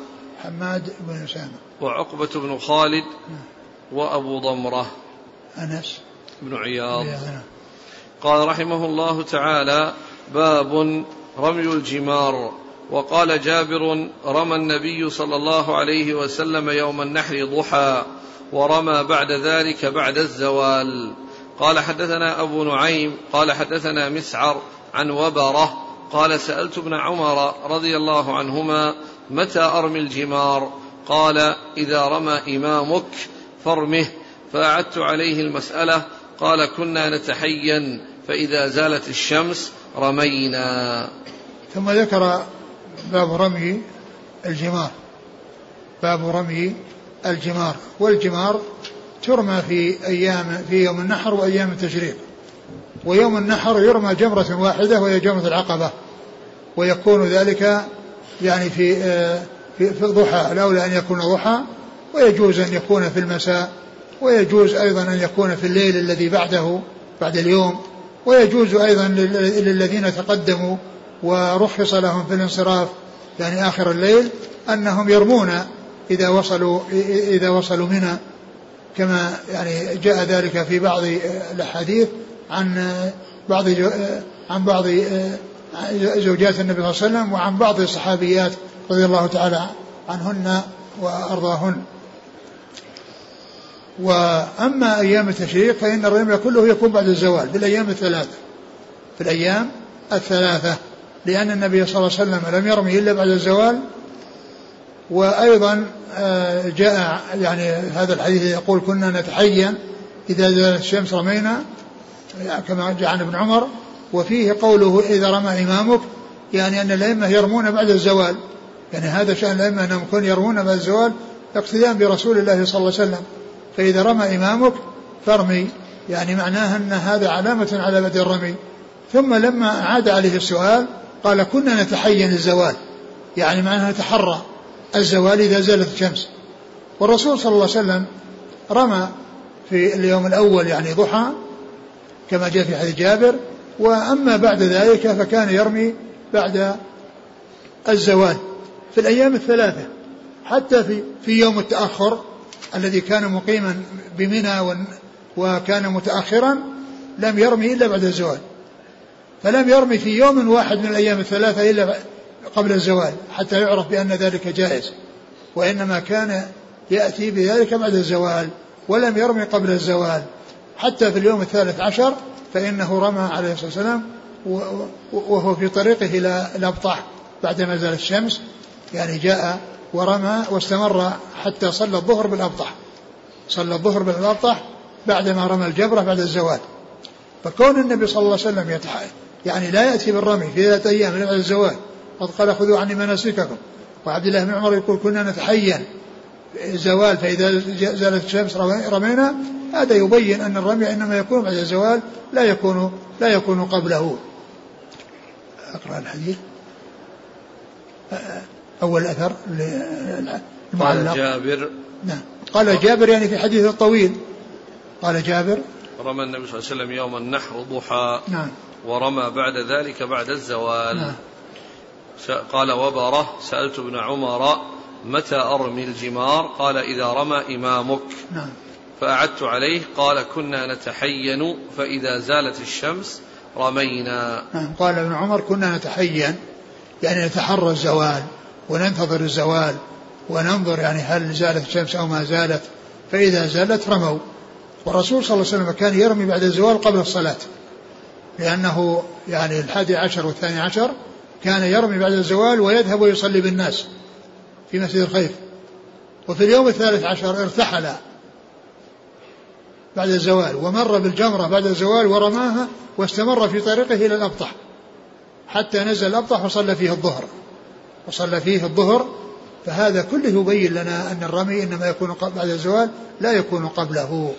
حماد بن أسامة. وعقبة بن خالد وأبو ضمرة. أنس بن عياض. قال رحمه الله تعالى باب رمي الجمار. وقال جابر رمى النبي صلى الله عليه وسلم يوم النحر ضحى ورمى بعد ذلك بعد الزوال. قال حدثنا أبو نعيم قال حدثنا مسعر عن وبرة قال سألت ابن عمر رضي الله عنهما متى أرمي الجمار؟ قال إذا رمى إمامك فارمه. فأعدت عليه المسألة قال كنا نتحين. فإذا زالت الشمس رمينا. ثم ذكر باب رمي الجمار. باب رمي الجمار. والجمار ترمى في أيام في يوم النحر وأيام التشريق. ويوم النحر يرمى جمرة واحدة وهي جمرة العقبة. ويكون ذلك يعني في في, في الضحى. الأولى أن يكون ضحى ويجوز أن يكون في المساء ويجوز أيضا أن يكون في الليل الذي بعده بعد اليوم. ويجوز أيضا للذين تقدموا ورخص لهم في الانصراف يعني آخر الليل أنهم يرمون إذا وصلوا إذا وصلوا منى كما يعني جاء ذلك في بعض الأحاديث عن بعض عن بعض زوجات النبي صلى الله عليه وسلم وعن بعض الصحابيات رضي الله تعالى عنهن وأرضاهن. وأما أيام التشريق فإن الرمي كله يكون بعد الزوال في الأيام الثلاثة. في الأيام الثلاثة لأن النبي صلى الله عليه وسلم لم يرمي إلا بعد الزوال. وأيضا آه، جاء يعني هذا الحديث يقول كنا نتحين إذا زالت الشمس رمينا كما جاء عن ابن عمر. وفيه قوله إذا رمى إمامك يعني أن الأئمة يرمون بعد الزوال. يعني هذا شأن الأئمة أنهم يكون يرمون بعد الزوال اقتداء برسول الله صلى الله عليه وسلم. فإذا رمى إمامك فارمي. يعني معناها أن هذا علامة على بدء الرمي. ثم لما عاد عليه السؤال قال كنا نتحين الزوال. يعني معناها نتحرى الزوال إذا زالت الشمس. والرسول صلى الله عليه وسلم رمى في اليوم الأول يعني ضحى كما جاء في حديث جابر. وأما بعد ذلك فكان يرمي بعد الزوال في الأيام الثلاثة. حتى في في يوم التأخر الذي كان مقيما بمنى وكان متأخرا لم يرمي إلا بعد الزوال. فلم يرمي في يوم واحد من الأيام الثلاثة إلا قبل الزوال حتى يعرف بأن ذلك جائز. وإنما كان يأتي بذلك بعد الزوال ولم يرمي قبل الزوال. حتى في اليوم الثالث عشر فإنه رمى عليه الصلاة والسلام وهو في طريقه إلى الأبطح بعدما زالت الشمس. يعني جاء ورمى واستمر حتى صلى الظهر بالأبطح. صلى الظهر بالأبطح بعدما رمى الجبرة بعد الزوال. فكون النبي صلى الله عليه وسلم يتح... يعني لا يأتي بالرمي في ذات أيام بعد الزوال. قد قال خذوا عني مناسككم. وعبد الله بن عمر يقول كنا نتحين. زوال فإذا زالت الشمس رمينا هذا يبين أن الرمي إنما يكون بعد الزوال لا يكون لا يكون قبله. أقرأ الحديث. أول الأثر قال جابر. نعم. قال جابر يعني في حديث الطويل. قال جابر. رمى النبي صلى الله عليه وسلم يوم النحر ضحى. نعم. ورمى بعد ذلك بعد الزوال. نعم. قال وبره. سألت ابن عمر متى أرمي الجمار؟ قال إذا رمى إمامك. نعم. فأعدت عليه. قال كنا نتحين فإذا زالت الشمس رمينا. نعم. قال ابن عمر كنا نتحين يعني نتحرى الزوال. وننتظر الزوال وننظر يعني هل زالت الشمس أو ما زالت. فإذا زالت رموا. والرسول صلى الله عليه وسلم كان يرمي بعد الزوال قبل الصلاة لأنه يعني الحادي عشر والثاني عشر كان يرمي بعد الزوال ويذهب ويصلي بالناس في مسجد الخير. وفي اليوم الثالث عشر ارتحل بعد الزوال ومر بالجمرة بعد الزوال ورماها واستمر في طريقه إلى الأبطح حتى نزل الأبطح وصلى فيه الظهر. وصلى فيه الظهر فهذا كله يبين لنا أن الرمي إنما يكون بعد الزوال لا يكون قبله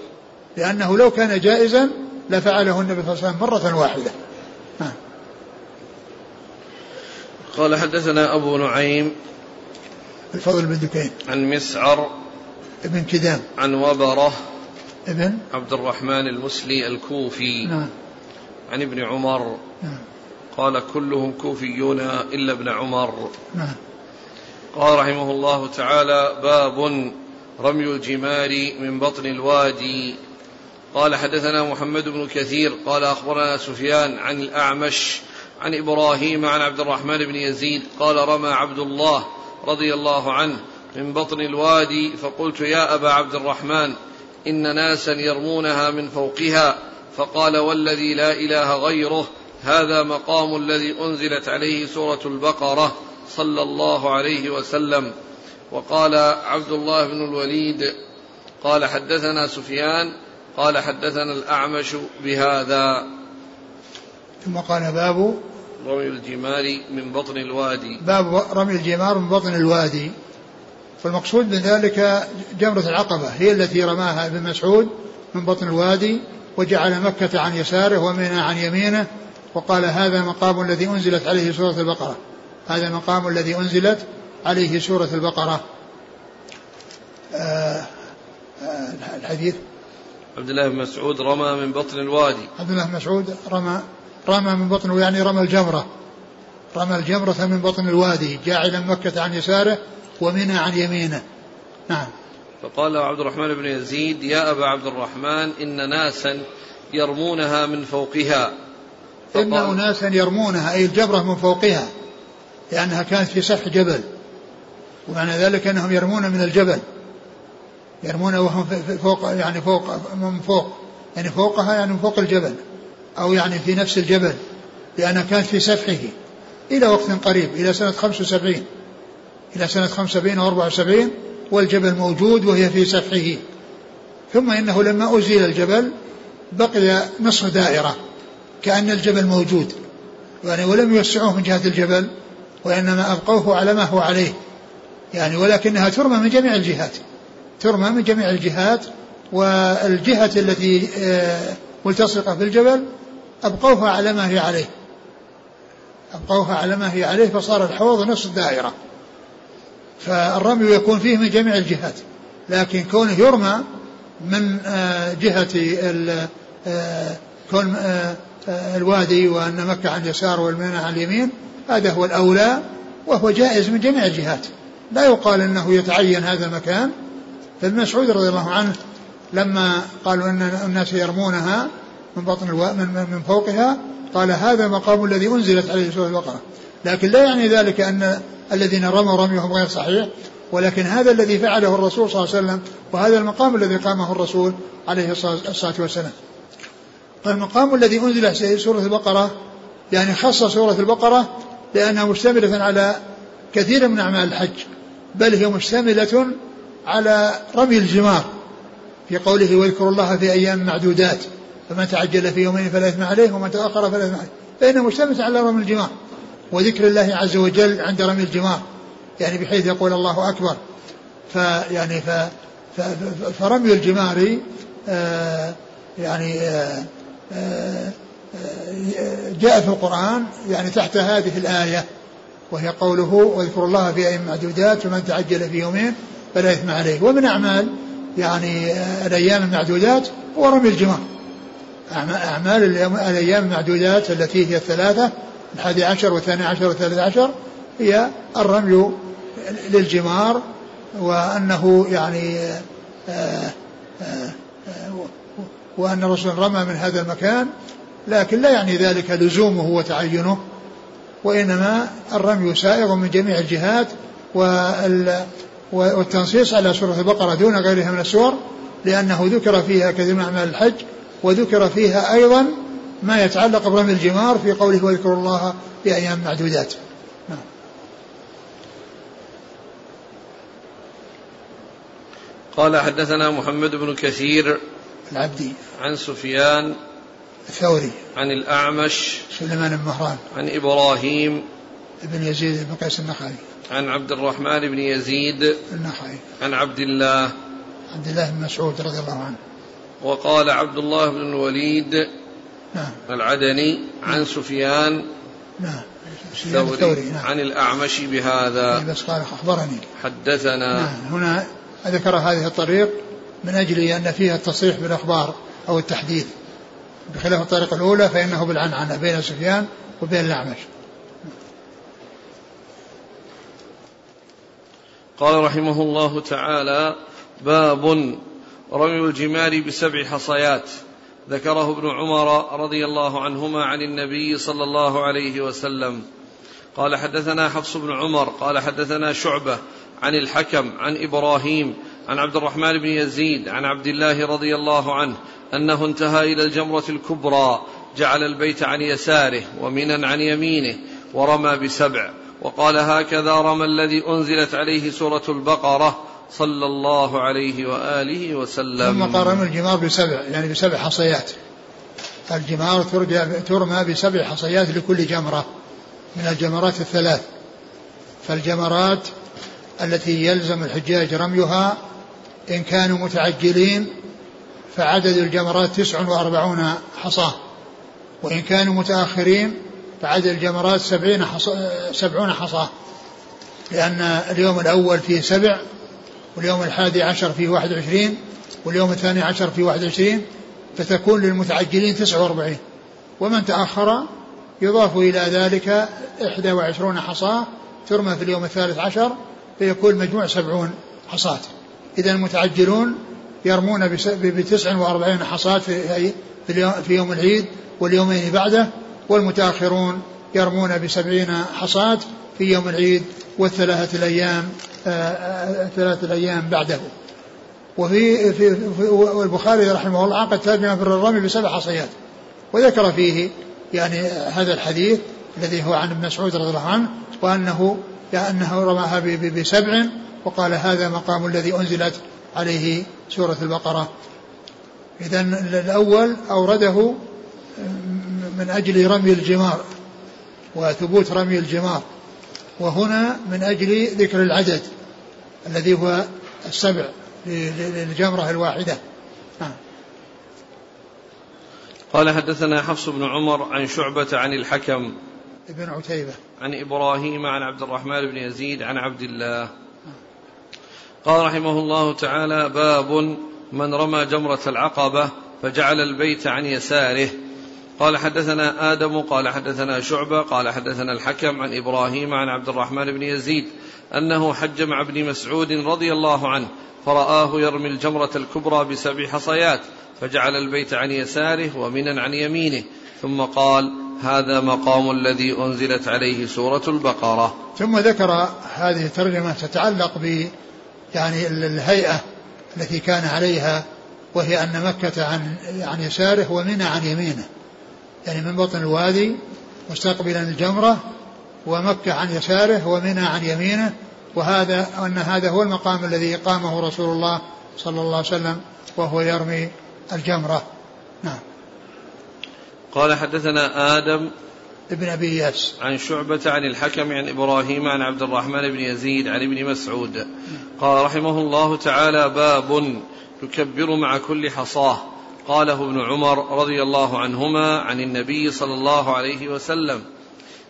لأنه لو كان جائزا لفعله النبي صلى الله عليه وسلم مرة واحدة. نعم. قال حدثنا أبو نعيم الفضل بن دكين. عن مسعر ابن كدام. عن وبرة ابن عبد الرحمن المسلي الكوفي. نعم. عن ابن عمر. نعم. قال كلهم كوفيون إلا ابن عمر. نعم. قال رحمه الله تعالى باب رمي الجمار من بطن الوادي. قال حدثنا محمد بن كثير قال أخبرنا سفيان عن الأعمش عن إبراهيم عن عبد الرحمن بن يزيد قال رمى عبد الله رضي الله عنه من بطن الوادي فقلت يا أبا عبد الرحمن إن ناسا يرمونها من فوقها فقال والذي لا إله غيره هذا مقام الذي أنزلت عليه سورة البقرة صلى الله عليه وسلم. وقال عبد الله بن الوليد قال حدثنا سفيان قال حدثنا الأعمش بهذا. ثم قال باب رمي الجمار من بطن الوادي. باب رمي الجمار من بطن الوادي. فالمقصود من ذلك جمرة العقبة هي التي رماها ابن مسعود من بطن الوادي وجعل مكة عن يساره ومنى عن يمينه وقال هذا مقام الذي أنزلت عليه سورة البقرة. هذا المقام الذي أنزلت عليه سورة البقرة. آه آه الحديث. عبد الله بن مسعود رمى من بطن الوادي. عبد الله بن مسعود رمى رمى من بطن يعني رمى الجمرة. رمى الجمرة من بطن الوادي جاعلا مكة عن يساره ومنى عن يمينه. نعم. فقال عبد الرحمن بن يزيد يا أبا عبد الرحمن إن ناسا يرمونها من فوقها. إن أناسا يرمونها أي الجبرة من فوقها لأنها كانت في سفح جبل. ومعنى ذلك أنهم يرمون من الجبل. يرمون وهم فوق يعني فوق من فوق. يعني فوقها يعني من فوق الجبل. أو يعني في نفس الجبل لأنها كانت في سفحه. إلى وقت قريب إلى سنة 75 إلى سنة 75 أو 74 والجبل موجود وهي في سفحه. ثم إنه لما أزيل الجبل بقي نصف دائرة. كأن الجبل موجود. يعني ولم يوسعوه من جهة الجبل وإنما أبقوه على ما هو عليه. يعني ولكنها ترمى من جميع الجهات. ترمى من جميع الجهات والجهة التي آه، ملتصقة بالجبل أبقوها على ما هي عليه. أبقوها على ما هي عليه فصار الحوض نصف الدائرة. فالرمي يكون فيه من جميع الجهات. لكن كونه يرمى من آه، جهة آه، كون الوادي وأن مكة عن اليسار والمنى عن اليمين هذا هو الأولى وهو جائز من جميع الجهات. لا يقال أنه يتعين هذا المكان. فابن مسعود رضي الله عنه لما قالوا أن الناس يرمونها من بطن ألو... من, من فوقها قال هذا مقام الذي أنزلت عليه سورة البقرة. لكن لا يعني ذلك أن الذين رموا رميهم غير صحيح ولكن هذا الذي فعله الرسول صلى الله عليه وسلم وهذا المقام الذي قامه الرسول عليه الصلاة والسلام. المقام الذي أنزل سورة البقرة يعني خص سورة البقرة لأنها مشتملة على كثير من أعمال الحج بل هي مشتملة على رمي الجمار في قوله واذكروا الله في أيام معدودات فمن تعجل في يومين فلا إثم عليه ومن تأخر فلا إثم عليه. فإنها مشتملة على رمي الجمار وذكر الله عز وجل عند رمي الجمار يعني بحيث يقول الله أكبر. فيعني ف فرمي الجمار آه يعني آه جاء في القرآن يعني تحت هذه الآية وهي قوله واذكروا الله في أيام معدودات فمن تعجل في يومين فلا إثم عليه. ومن أعمال يعني الأيام المعدودات هو رمي الجمار. أعمال الأيام المعدودات التي هي الثلاثة الحادي عشر والثاني عشر والثالث عشر هي الرمي للجمار وأنه يعني آه، آه، آه، وأن الرسول رمى من هذا المكان لكن لا يعني ذلك لزومه وتعينه وإنما الرمي سائغ من جميع الجهات والتنصيص على سورة البقرة دون غيرها من السور لأنه ذكر فيها كثير من أعمال الحج وذكر فيها أيضا ما يتعلق برمي الجمار في قوله واذكروا الله في أيام معدودات نعم. قال حدثنا محمد بن كثير العبدي عن سفيان الثوري. عن الأعمش سليمان بن مهران. عن إبراهيم بن يزيد بن قيس النخعي. عن عبد الرحمن بن يزيد النخعي. عن عبد الله عبد الله بن مسعود رضي الله عنه. وقال عبد الله بن الوليد نعم. العدني عن نعم. سفيان نعم. الثوري, الثوري نعم. عن الأعمش بهذا. بس قال أخبرني. حدثنا. نعم. هنا ذكر هذه الطريق. من أجل أن فيها التصريح بالأخبار أو التحديث. بخلاف الطريقة الأولى فإنه بالعنعنة بين سفيان وبين الأعمش. قال رحمه الله تعالى باب رمي الجمار بسبع حصيات. ذكره ابن عمر رضي الله عنهما عن النبي صلى الله عليه وسلم. قال حدثنا حفص بن عمر قال حدثنا شعبة عن الحكم عن إبراهيم عن عبد الرحمن بن يزيد عن عبد الله رضي الله عنه أنه انتهى إلى الجمرة الكبرى جعل البيت عن يساره ومنا عن يمينه ورمى بسبع وقال هكذا رمى الذي أنزلت عليه سورة البقرة صلى الله عليه وآله وسلم. ثم قال رمى الجمار بسبع يعني بسبع حصيات. الجمار ترمى بسبع حصيات لكل جمرة من الجمرات الثلاث. فالجمرات التي يلزم الحجاج رميها إن كانوا متعجلين فعدد الجمرات تسع وأربعون حصاة وإن كانوا متأخرين فعدد الجمرات سبعين حصى سبعون حصاة. لأن اليوم الأول فيه سبع واليوم الحادي عشر فيه واحد وعشرين واليوم الثاني عشر فيه واحد وعشرين فتكون للمتعجلين تسعة وأربعين. ومن تأخر يضاف إلى ذلك إحدى وعشرون حصاة ترمى في اليوم الثالث عشر فيكون مجموع سبعون حصاة. إذا المتعجلون يرمون بتسع وأربعين حصاة في, في يوم العيد واليومين بعده والمتأخرون يرمون بسبعين حصاة في يوم العيد والثلاثة الأيام آه، آه، الأيام بعده. وفي في, في والبخاري رحمه الله عقد ترجمة في الرمي بسبع حصيات. وذكر فيه يعني هذا الحديث الذي هو عن ابن مسعود رضي الله عنه وأنه أنه رماها بسبع وقال هذا مقام الذي أنزلت عليه سورة البقرة. إذا الأول أورده من أجل رمي الجمار وثبوت رمي الجمار وهنا من أجل ذكر العدد الذي هو السبع للجمرة الواحدة. نعم. قال حدثنا حفص بن عمر عن شعبة عن الحكم ابن عتيبة. عن إبراهيم عن عبد الرحمن بن يزيد عن عبد الله. قال رحمه الله تعالى باب من رمى جمرة العقبة فجعل البيت عن يساره. قال حدثنا آدم قال حدثنا شعبة قال حدثنا الحكم عن إبراهيم عن عبد الرحمن بن يزيد أنه حج مع ابن مسعود رضي الله عنه فرآه يرمي الجمرة الكبرى بسبع حصيات فجعل البيت عن يساره ومنا عن يمينه. ثم قال هذا مقام الذي أنزلت عليه سورة البقرة. ثم ذكر هذه الترجمة تتعلق ب يعني الهيئة التي كان عليها وهي أن مكة عن عن يساره ومنى عن يمينه. يعني من بطن الوادي مستقبلا الجمرة ومكة عن يساره ومنى عن يمينه. وهذا أن هذا هو المقام الذي قامه رسول الله صلى الله عليه وسلم وهو يرمي الجمرة. نعم. قال حدثنا آدم ابن أبي إياس عن شعبة عن الحكم عن إبراهيم عن عبد الرحمن بن يزيد عن ابن مسعود. قال رحمه الله تعالى باب يكبر مع كل حصاه. قاله ابن عمر رضي الله عنهما عن النبي صلى الله عليه وسلم.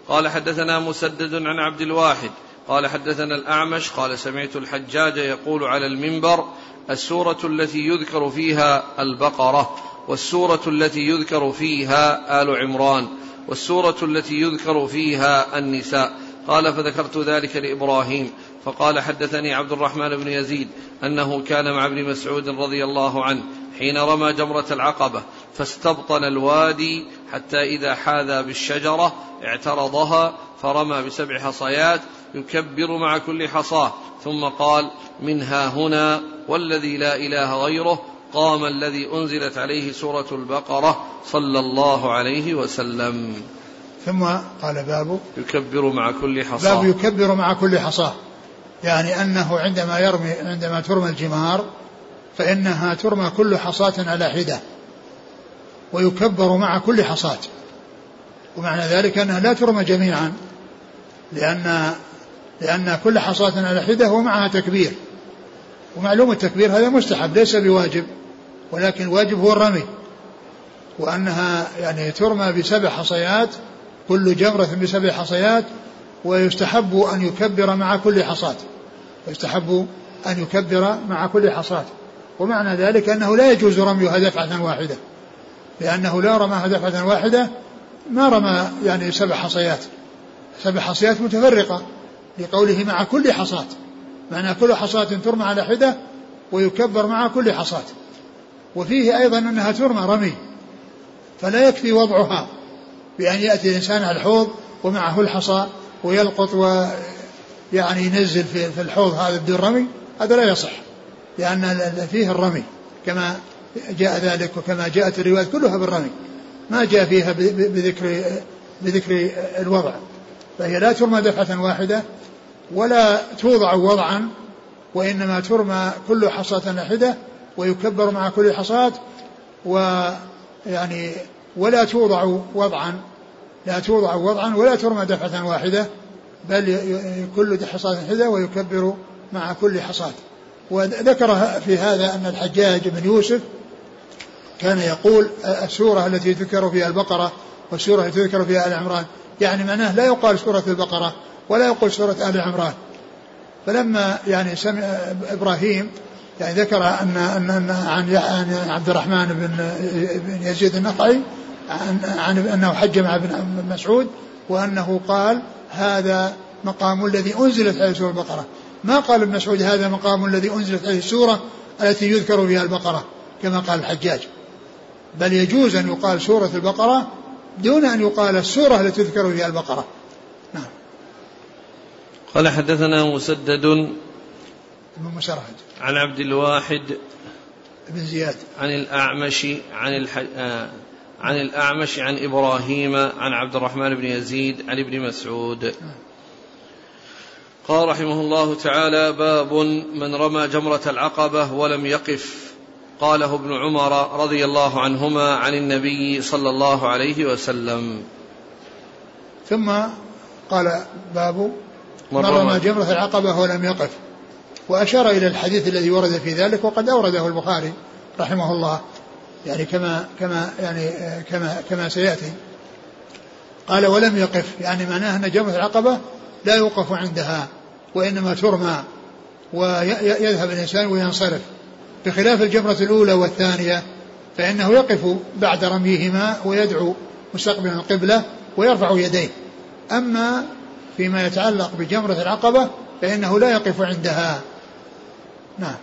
قال حدثنا مسدد عن عبد الواحد. قال حدثنا الأعمش. قال سمعت الحجاج يقول على المنبر السورة التي يذكر فيها البقرة والسورة التي يذكر فيها آل عمران. والسورة التي يذكر فيها النساء. قال فذكرت ذلك لإبراهيم. فقال حدثني عبد الرحمن بن يزيد أنه كان مع ابن مسعود رضي الله عنه حين رمى جمرة العقبة فاستبطن الوادي حتى إذا حاذى بالشجرة اعترضها فرمى بسبع حصيات يكبر مع كل حصاة ثم قال منها هنا والذي لا إله غيره قام الذي أنزلت عليه سورة البقرة صلى الله عليه وسلم. ثم قال باب يكبر مع كل حصاة. باب يكبر مع كل حصاة. يعني أنه عندما يرمي عندما ترمى الجمار فإنها ترمى كل حصاة على حدة. ويكبر مع كل حصاة. ومعنى ذلك أنها لا ترمى جميعا لأن لأن كل حصاة على حدة ومعها تكبير. ومعلوم التكبير هذا مستحب ليس بواجب. ولكن الواجب هو الرمي. وأنها يعني ترمى بسبع حصيات كل جمرة بسبع حصيات ويستحب أن يكبر مع كل حصاة. ويستحب أن يكبر مع كل حصاة. ومعنى ذلك أنه لا يجوز رميها دفعة واحدة. لأنه لا رماها دفعة واحدة ما رمى يعني سبع حصيات. سبع حصيات متفرقة لقوله مع كل حصاة. معنى كل حصاة ترمى على حدة ويكبر مع كل حصاة. وفيه أيضا أنها ترمى رمي فلا يكفي وضعها بأن يأتي الإنسان على الحوض ومعه الحصى ويلقط ويعني ينزل في الحوض هذا بدون رمي هذا لا يصح لأن فيه الرمي كما جاء ذلك وكما جاءت الروايات كلها بالرمي ما جاء فيها بذكر بذكر الوضع فهي لا ترمى دفعة واحدة ولا توضع وضعا وإنما ترمى كل حصاة واحدة ويكبر مع كل حصاة ويعني ولا توضع وضعا لا توضع وضعا ولا ترمى دفعة واحدة بل كل حصاة واحدة ويكبر مع كل حصاة وذكر في هذا أن الحجاج بن يوسف كان يقول السورة التي تذكر فيها البقرة والسورة التي تذكر فيها آل عمران يعني معناه لا يقال سورة البقرة ولا يقول سورة آل عمران. فلما يعني سمع إبراهيم يعني ذكر أن أن, أن عن عبد الرحمن بن بن يزيد النخعي عن, عن أنه حج مع ابن مسعود وأنه قال هذا مقام الذي أنزلت عليه سورة البقرة. ما قال ابن مسعود هذا مقام الذي أنزلت عليه السورة التي يذكر فيها البقرة كما قال الحجاج. بل يجوز أن يقال سورة البقرة دون أن يقال السورة التي تذكر فيها البقرة. نعم. قال حدثنا مسدد بن مسرهد عن عبد الواحد بن زياد. عن الأعمش عن الحج آه عن الأعمش عن إبراهيم عن عبد الرحمن بن يزيد عن ابن مسعود. قال رحمه الله تعالى باب من رمى جمرة العقبة ولم يقف. قاله ابن عمر رضي الله عنهما عن النبي صلى الله عليه وسلم. ثم قال باب من رمى. جمرة العقبة ولم يقف. وأشار إلى الحديث الذي ورد في ذلك وقد أورده البخاري رحمه الله يعني كما كما يعني كما كما سيأتي. قال ولم يقف. يعني معناه أن جمره العقبة لا يوقف عندها وإنما ترمى ويذهب الإنسان وينصرف. بخلاف الجمرة الأولى والثانية فإنه يقف بعد رميهما ويدعو مستقبلا القبلة ويرفع يديه. أما فيما يتعلق بجمرة العقبة فإنه لا يقف عندها. نعم.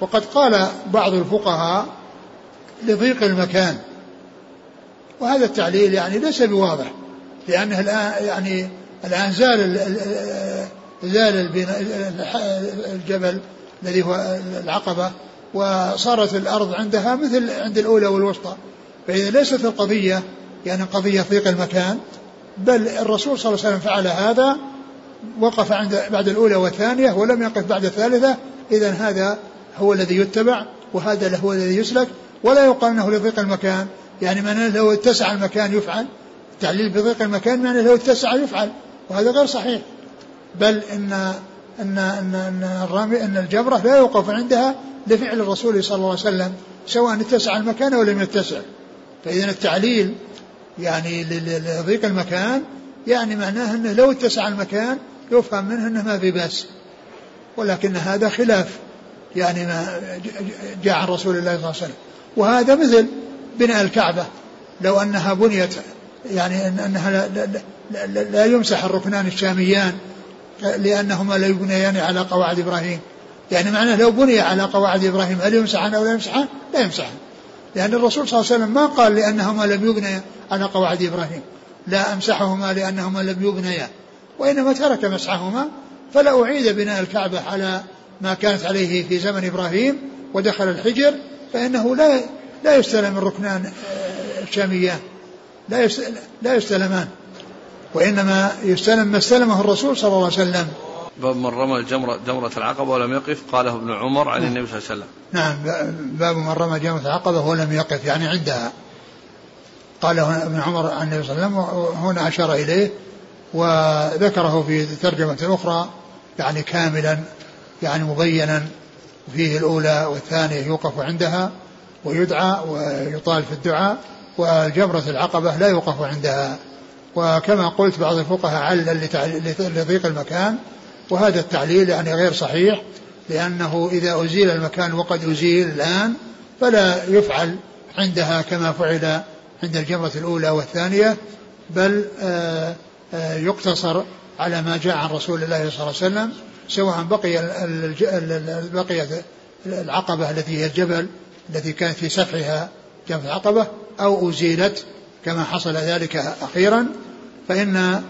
وقد قال بعض الفقهاء لضيق المكان. وهذا التعليل يعني ليس بواضح لأنه الآن يعني الآن زال زال الجبل الذي هو العقبة وصارت الأرض عندها مثل عند الأولى والوسطى. فإذا ليست القضية يعني قضية ضيق المكان بل الرسول صلى الله عليه وسلم فعل هذا وقف عند بعد الأولى والثانية ولم يقف بعد الثالثة إذا هذا هو الذي يتبع وهذا هو الذي يسلك ولا يقال إنه لضيق المكان. يعني من لو اتسع المكان يفعل. التعليل بضيق المكان يعني لو اتسع يفعل وهذا غير صحيح. بل ان ان ان إن الرامي إن الجبرة لا يوقف عندها لفعل الرسول صلى الله عليه وسلم سواء اتسع المكان أو لم يتسع. فاذا التعليل يعني لضيق المكان يعني معناه إنه لو اتسع المكان يفهم منه إنه ما في بأس. ولكن هذا خلاف. يعني ما جاء عن رسول الله صلى الله عليه وسلم. وهذا مثل بناء الكعبة. لو أنها بنيت يعني أنها لا, لا, لا, لا يمسح الركنان الشاميان لأنهما لا يبنيان على قواعد إبراهيم. يعني معناه لو بني على قواعد إبراهيم هل يمسحان أو لا يمسحان؟ لا يمسحان. لأن الرسول صلى الله عليه وسلم ما قال لأنهما لم يبنيا على قواعد إبراهيم. لا أمسحهما لأنهما لم يبنيا. وإنما ترك مسحهما فلا أعيد بناء الكعبة على ما كانت عليه في زمن إبراهيم ودخل الحجر فإنه لا لا يستلم الركنان الشاميان لا لا يستلمان. وإنما يستلم ما استلمه الرسول صلى الله عليه وسلم. باب من رمى الجمرة جمرة العقبة ولم يقف قاله ابن عمر عن النبي صلى الله عليه وسلم. نعم باب من رمى جمرة العقبة ولم يقف يعني عندها. قاله ابن عمر عن النبي صلى الله عليه وسلم هنا أشار إليه وذكره في ترجمة أخرى. يعني كاملا يعني مبينا فيه الأولى والثانية يوقف عندها ويدعى ويطال في الدعاء وجمرة العقبة لا يوقف عندها. وكما قلت بعض الفقهاء علل لضيق المكان وهذا التعليل يعني غير صحيح لأنه إذا أزيل المكان وقد أزيل الآن فلا يفعل عندها كما فعل عند الجمرة الأولى والثانية بل آه، آه، يقتصر على ما جاء عن رسول الله صلى الله عليه وسلم سواء بقي بقيت العقبة التي هي الجبل التي كانت في سفحها جنب العقبة أو أزيلت كما حصل ذلك أخيرا فإن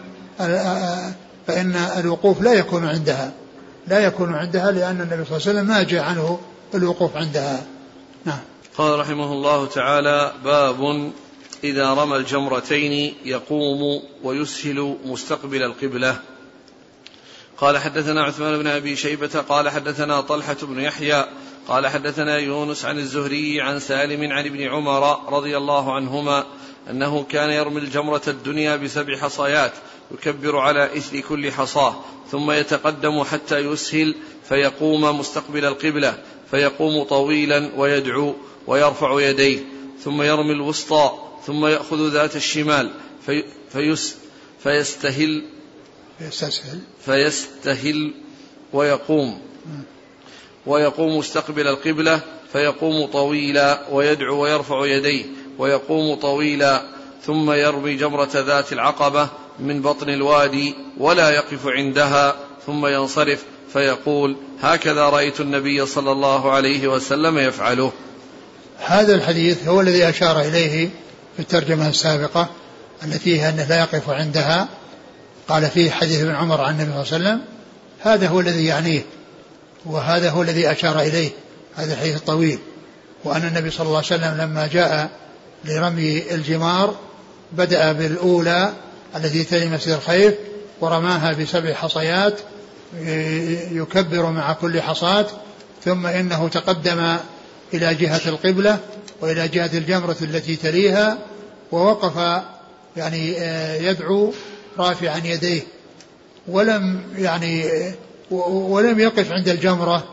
فإن الوقوف لا يكون عندها. لا يكون عندها لأن النبي صلى الله عليه وسلم ما جاء عنه الوقوف عندها. نعم. قال رحمه الله تعالى باب إذا رمى الجمرتين يقوم ويسهل مستقبل القبلة. قال حدثنا عثمان بن أبي شيبة قال حدثنا طلحة بن يحيى قال حدثنا يونس عن الزهري عن سالم عن ابن عمر رضي الله عنهما أنه كان يرمي الجمرة الدنيا بسبع حصيات يكبر على إثر كل حصاة ثم يتقدم حتى يسهل فيقوم مستقبل القبلة فيقوم طويلا ويدعو ويرفع يديه ثم يرمي الوسطى ثم يأخذ ذات الشمال في فيس فيستهل يستسهل فيستهل ويقوم. ويقوم مستقبل القبلة فيقوم طويلا ويدعو ويرفع يديه ويقوم طويلا ثم يرمي جمرة ذات العقبة من بطن الوادي ولا يقف عندها ثم ينصرف فيقول هكذا رأيت النبي صلى الله عليه وسلم يفعله. هذا الحديث هو الذي أشار إليه في الترجمة السابقة التي هي أنه لا يقف عندها. قال فيه حديث ابن عمر عن النبي صلى الله عليه وسلم هذا هو الذي يعنيه وهذا هو الذي أشار إليه هذا الحديث الطويل. وأن النبي صلى الله عليه وسلم لما جاء لرمي الجمار بدأ بالأولى التي تلي مسجد الخيف ورماها بسبع حصيات يكبر مع كل حصاة ثم إنه تقدم إلى جهة القبلة وإلى جهة الجمرة التي تليها ووقف يعني آه، يدعو رافعا يديه. ولم يعني ولم يقف عند الجمرة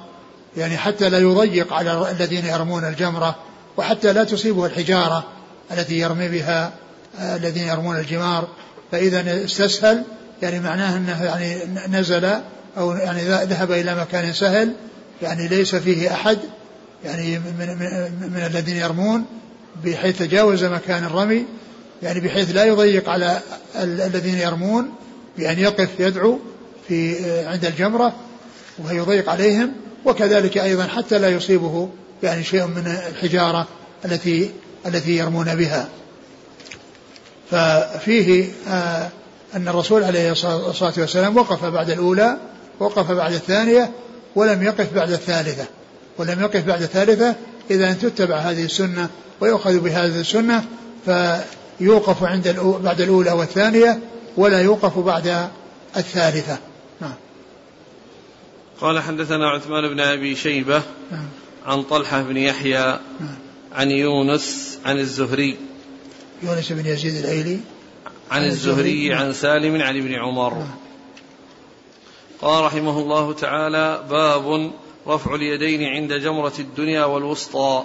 يعني حتى لا يضيق على الذين يرمون الجمرة وحتى لا تصيبه الحجارة التي يرمي بها آه، الذين يرمون الجمار. فإذا استسهل يعني معناه أنه يعني نزل أو يعني ذهب إلى مكان سهل يعني ليس فيه أحد. يعني من, من, من الذين يرمون بحيث تجاوز مكان الرمي يعني بحيث لا يضيق على الذين يرمون بأن يقف يدعو في عند الجمرة ويضيق عليهم وكذلك أيضا حتى لا يصيبه يعني شيء من الحجارة التي التي يرمون بها. ففيه آه أن الرسول عليه الصلاة والسلام وقف بعد الأولى وقف بعد الثانية ولم يقف بعد الثالثة. ولم يقف بعد الثالثة إذا أن تتبع هذه السنة ويؤخذ بهذه السنة فيوقف عند بعد الأولى والثانية ولا يوقف بعد الثالثة نعم قال حدثنا عثمان بن أبي شيبة نعم. عن طلحة بن يحيى نعم. عن يونس عن الزهري يونس بن يزيد الأيلي عن الزهري عن سالم عن ابن عمر نعم. قال رحمه الله تعالى باب رفع اليدين عند جمرة الدنيا والوسطى.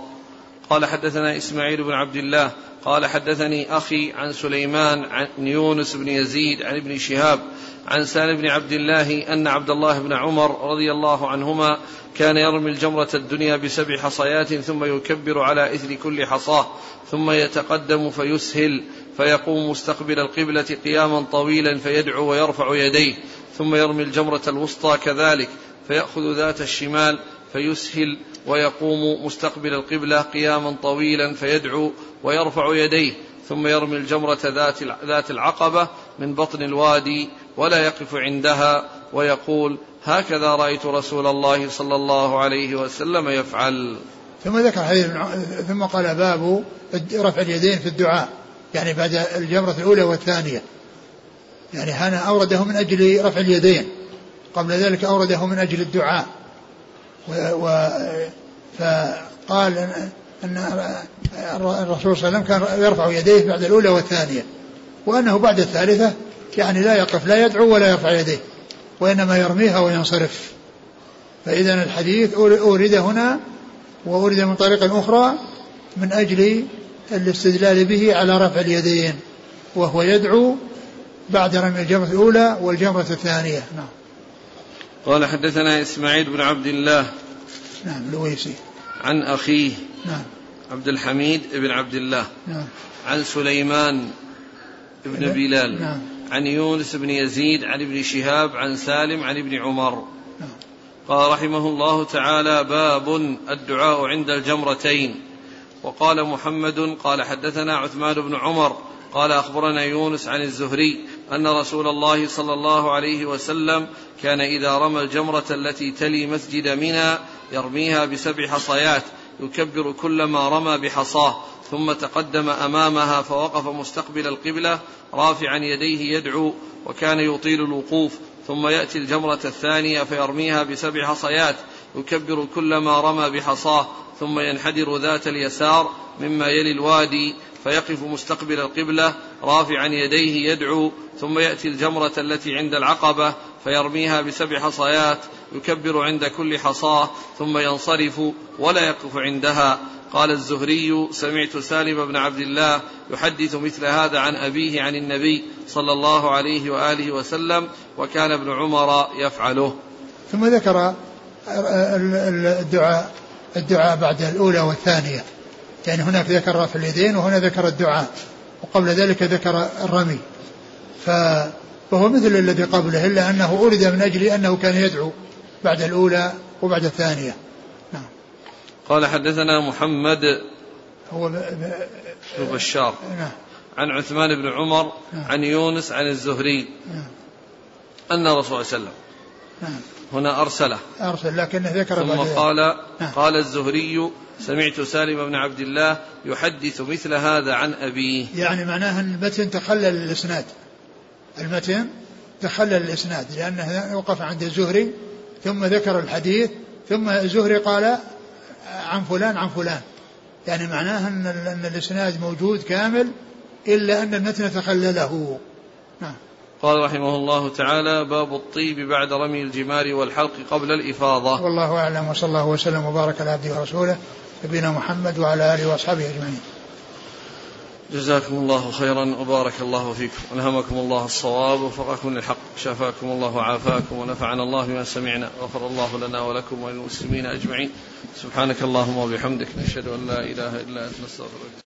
قال حدثنا إسماعيل بن عبد الله قال حدثني أخي عن سليمان عن يونس بن يزيد عن ابن شهاب عن سالم بن عبد الله أن عبد الله بن عمر رضي الله عنهما كان يرمي الجمرة الدنيا بسبع حصيات ثم يكبر على إثر كل حصاة ثم يتقدم فيسهل فيقوم مستقبل القبلة قياما طويلا فيدعو ويرفع يديه ثم يرمي الجمرة الوسطى كذلك. فيأخذ ذات الشمال فيسهل ويقوم مستقبل القبلة قياما طويلا فيدعو ويرفع يديه ثم يرمي الجمرة ذات ذات العقبة من بطن الوادي ولا يقف عندها ويقول هكذا رأيت رسول الله صلى الله عليه وسلم يفعل. ثم ذكر حديث ثم قال باب رفع اليدين في الدعاء. يعني بعد الجمرة الأولى والثانية. يعني هنا أورده من أجل رفع اليدين. قبل ذلك أورده من أجل الدعاء. و, فقال أن الرسول صلى الله عليه وسلم كان يرفع يديه بعد الأولى والثانية وأنه بعد الثالثة يعني لا يقف لا يدعو ولا يرفع يديه وإنما يرميها وينصرف. فإذا الحديث أورد هنا وأورد من طريق أخرى من أجل الاستدلال به على رفع اليدين وهو يدعو بعد رمي الجمرة الأولى والجمرة الثانية. نعم. قال حدثنا إسماعيل بن عبد الله نعم لويسي. عن أخيه نعم. عبد الحميد بن عبد الله نعم. عن سليمان بن نعم. بلال نعم. عن يونس بن يزيد عن ابن شهاب عن سالم عن ابن عمر. نعم. قال رحمه الله تعالى باب الدعاء عند الجمرتين. وقال محمد قال حدثنا عثمان بن عمر قال أخبرنا يونس عن الزهري أن رسول الله صلى الله عليه وسلم كان إذا رمى الجمرة التي تلي مسجد منى يرميها بسبع حصيات يكبر كلما رمى بحصاه ثم تقدم أمامها فوقف مستقبل القبلة رافعا يديه يدعو وكان يطيل الوقوف ثم يأتي الجمرة الثانية فيرميها بسبع حصيات يكبر كلما رمى بحصاه ثم ينحدر ذات اليسار مما يلي الوادي فيقف مستقبل القبلة رافعا يديه يدعو ثم يأتي الجمرة التي عند العقبة فيرميها بسبع حصيات يكبر عند كل حصاة ثم ينصرف ولا يقف عندها. قال الزهري سمعت سالم بن عبد الله يحدث مثل هذا عن أبيه عن النبي صلى الله عليه وآله وسلم وكان ابن عمر يفعله. ثم ذكر الدعاء الدعاء بعد الأولى والثانية. يعني هناك ذكر رفع اليدين وهنا ذكر الدعاء. وقبل ذلك ذكر الرمي. فهو مثل الذي قبله إلا أنه أورد من أجل أنه كان يدعو بعد الأولى وبعد الثانية. قال حدثنا محمد هو بن بشار. نعم. عن عثمان بن عمر نعم. عن يونس عن الزهري. نعم. أن الرسول صلى الله عليه وسلم نعم. هنا أرسله. أرسل لكنه ذكر ثم قال نعم. قال الزهري سمعت سالم بن عبد الله يحدث مثل هذا عن أبيه. يعني معناه أن المتن تخلل الإسناد. المتن تخلل الإسناد لأنه وقف عند الزهري ثم ذكر الحديث ثم الزهري قال عن فلان عن فلان. يعني معناه أن, أن الإسناد موجود كامل إلا أن المتن تخلله. نعم. قال رحمه الله تعالى باب الطيب بعد رمي الجمار والحلق قبل الإفاضة. والله أعلم وصلى الله وسلم وبارك على عبده ورسوله نبينا محمد وعلى آله وأصحابه أجمعين. جزاكم الله خيرا وبارك الله فيكم. ألهمكم الله الصواب ووفقكم للحق. شافاكم الله وعافاكم ونفعنا الله بما سمعنا. غفر الله لنا ولكم وللمسلمين أجمعين. سبحانك اللهم وبحمدك. نشهد أن لا إله إلا أنت. نستغفرك.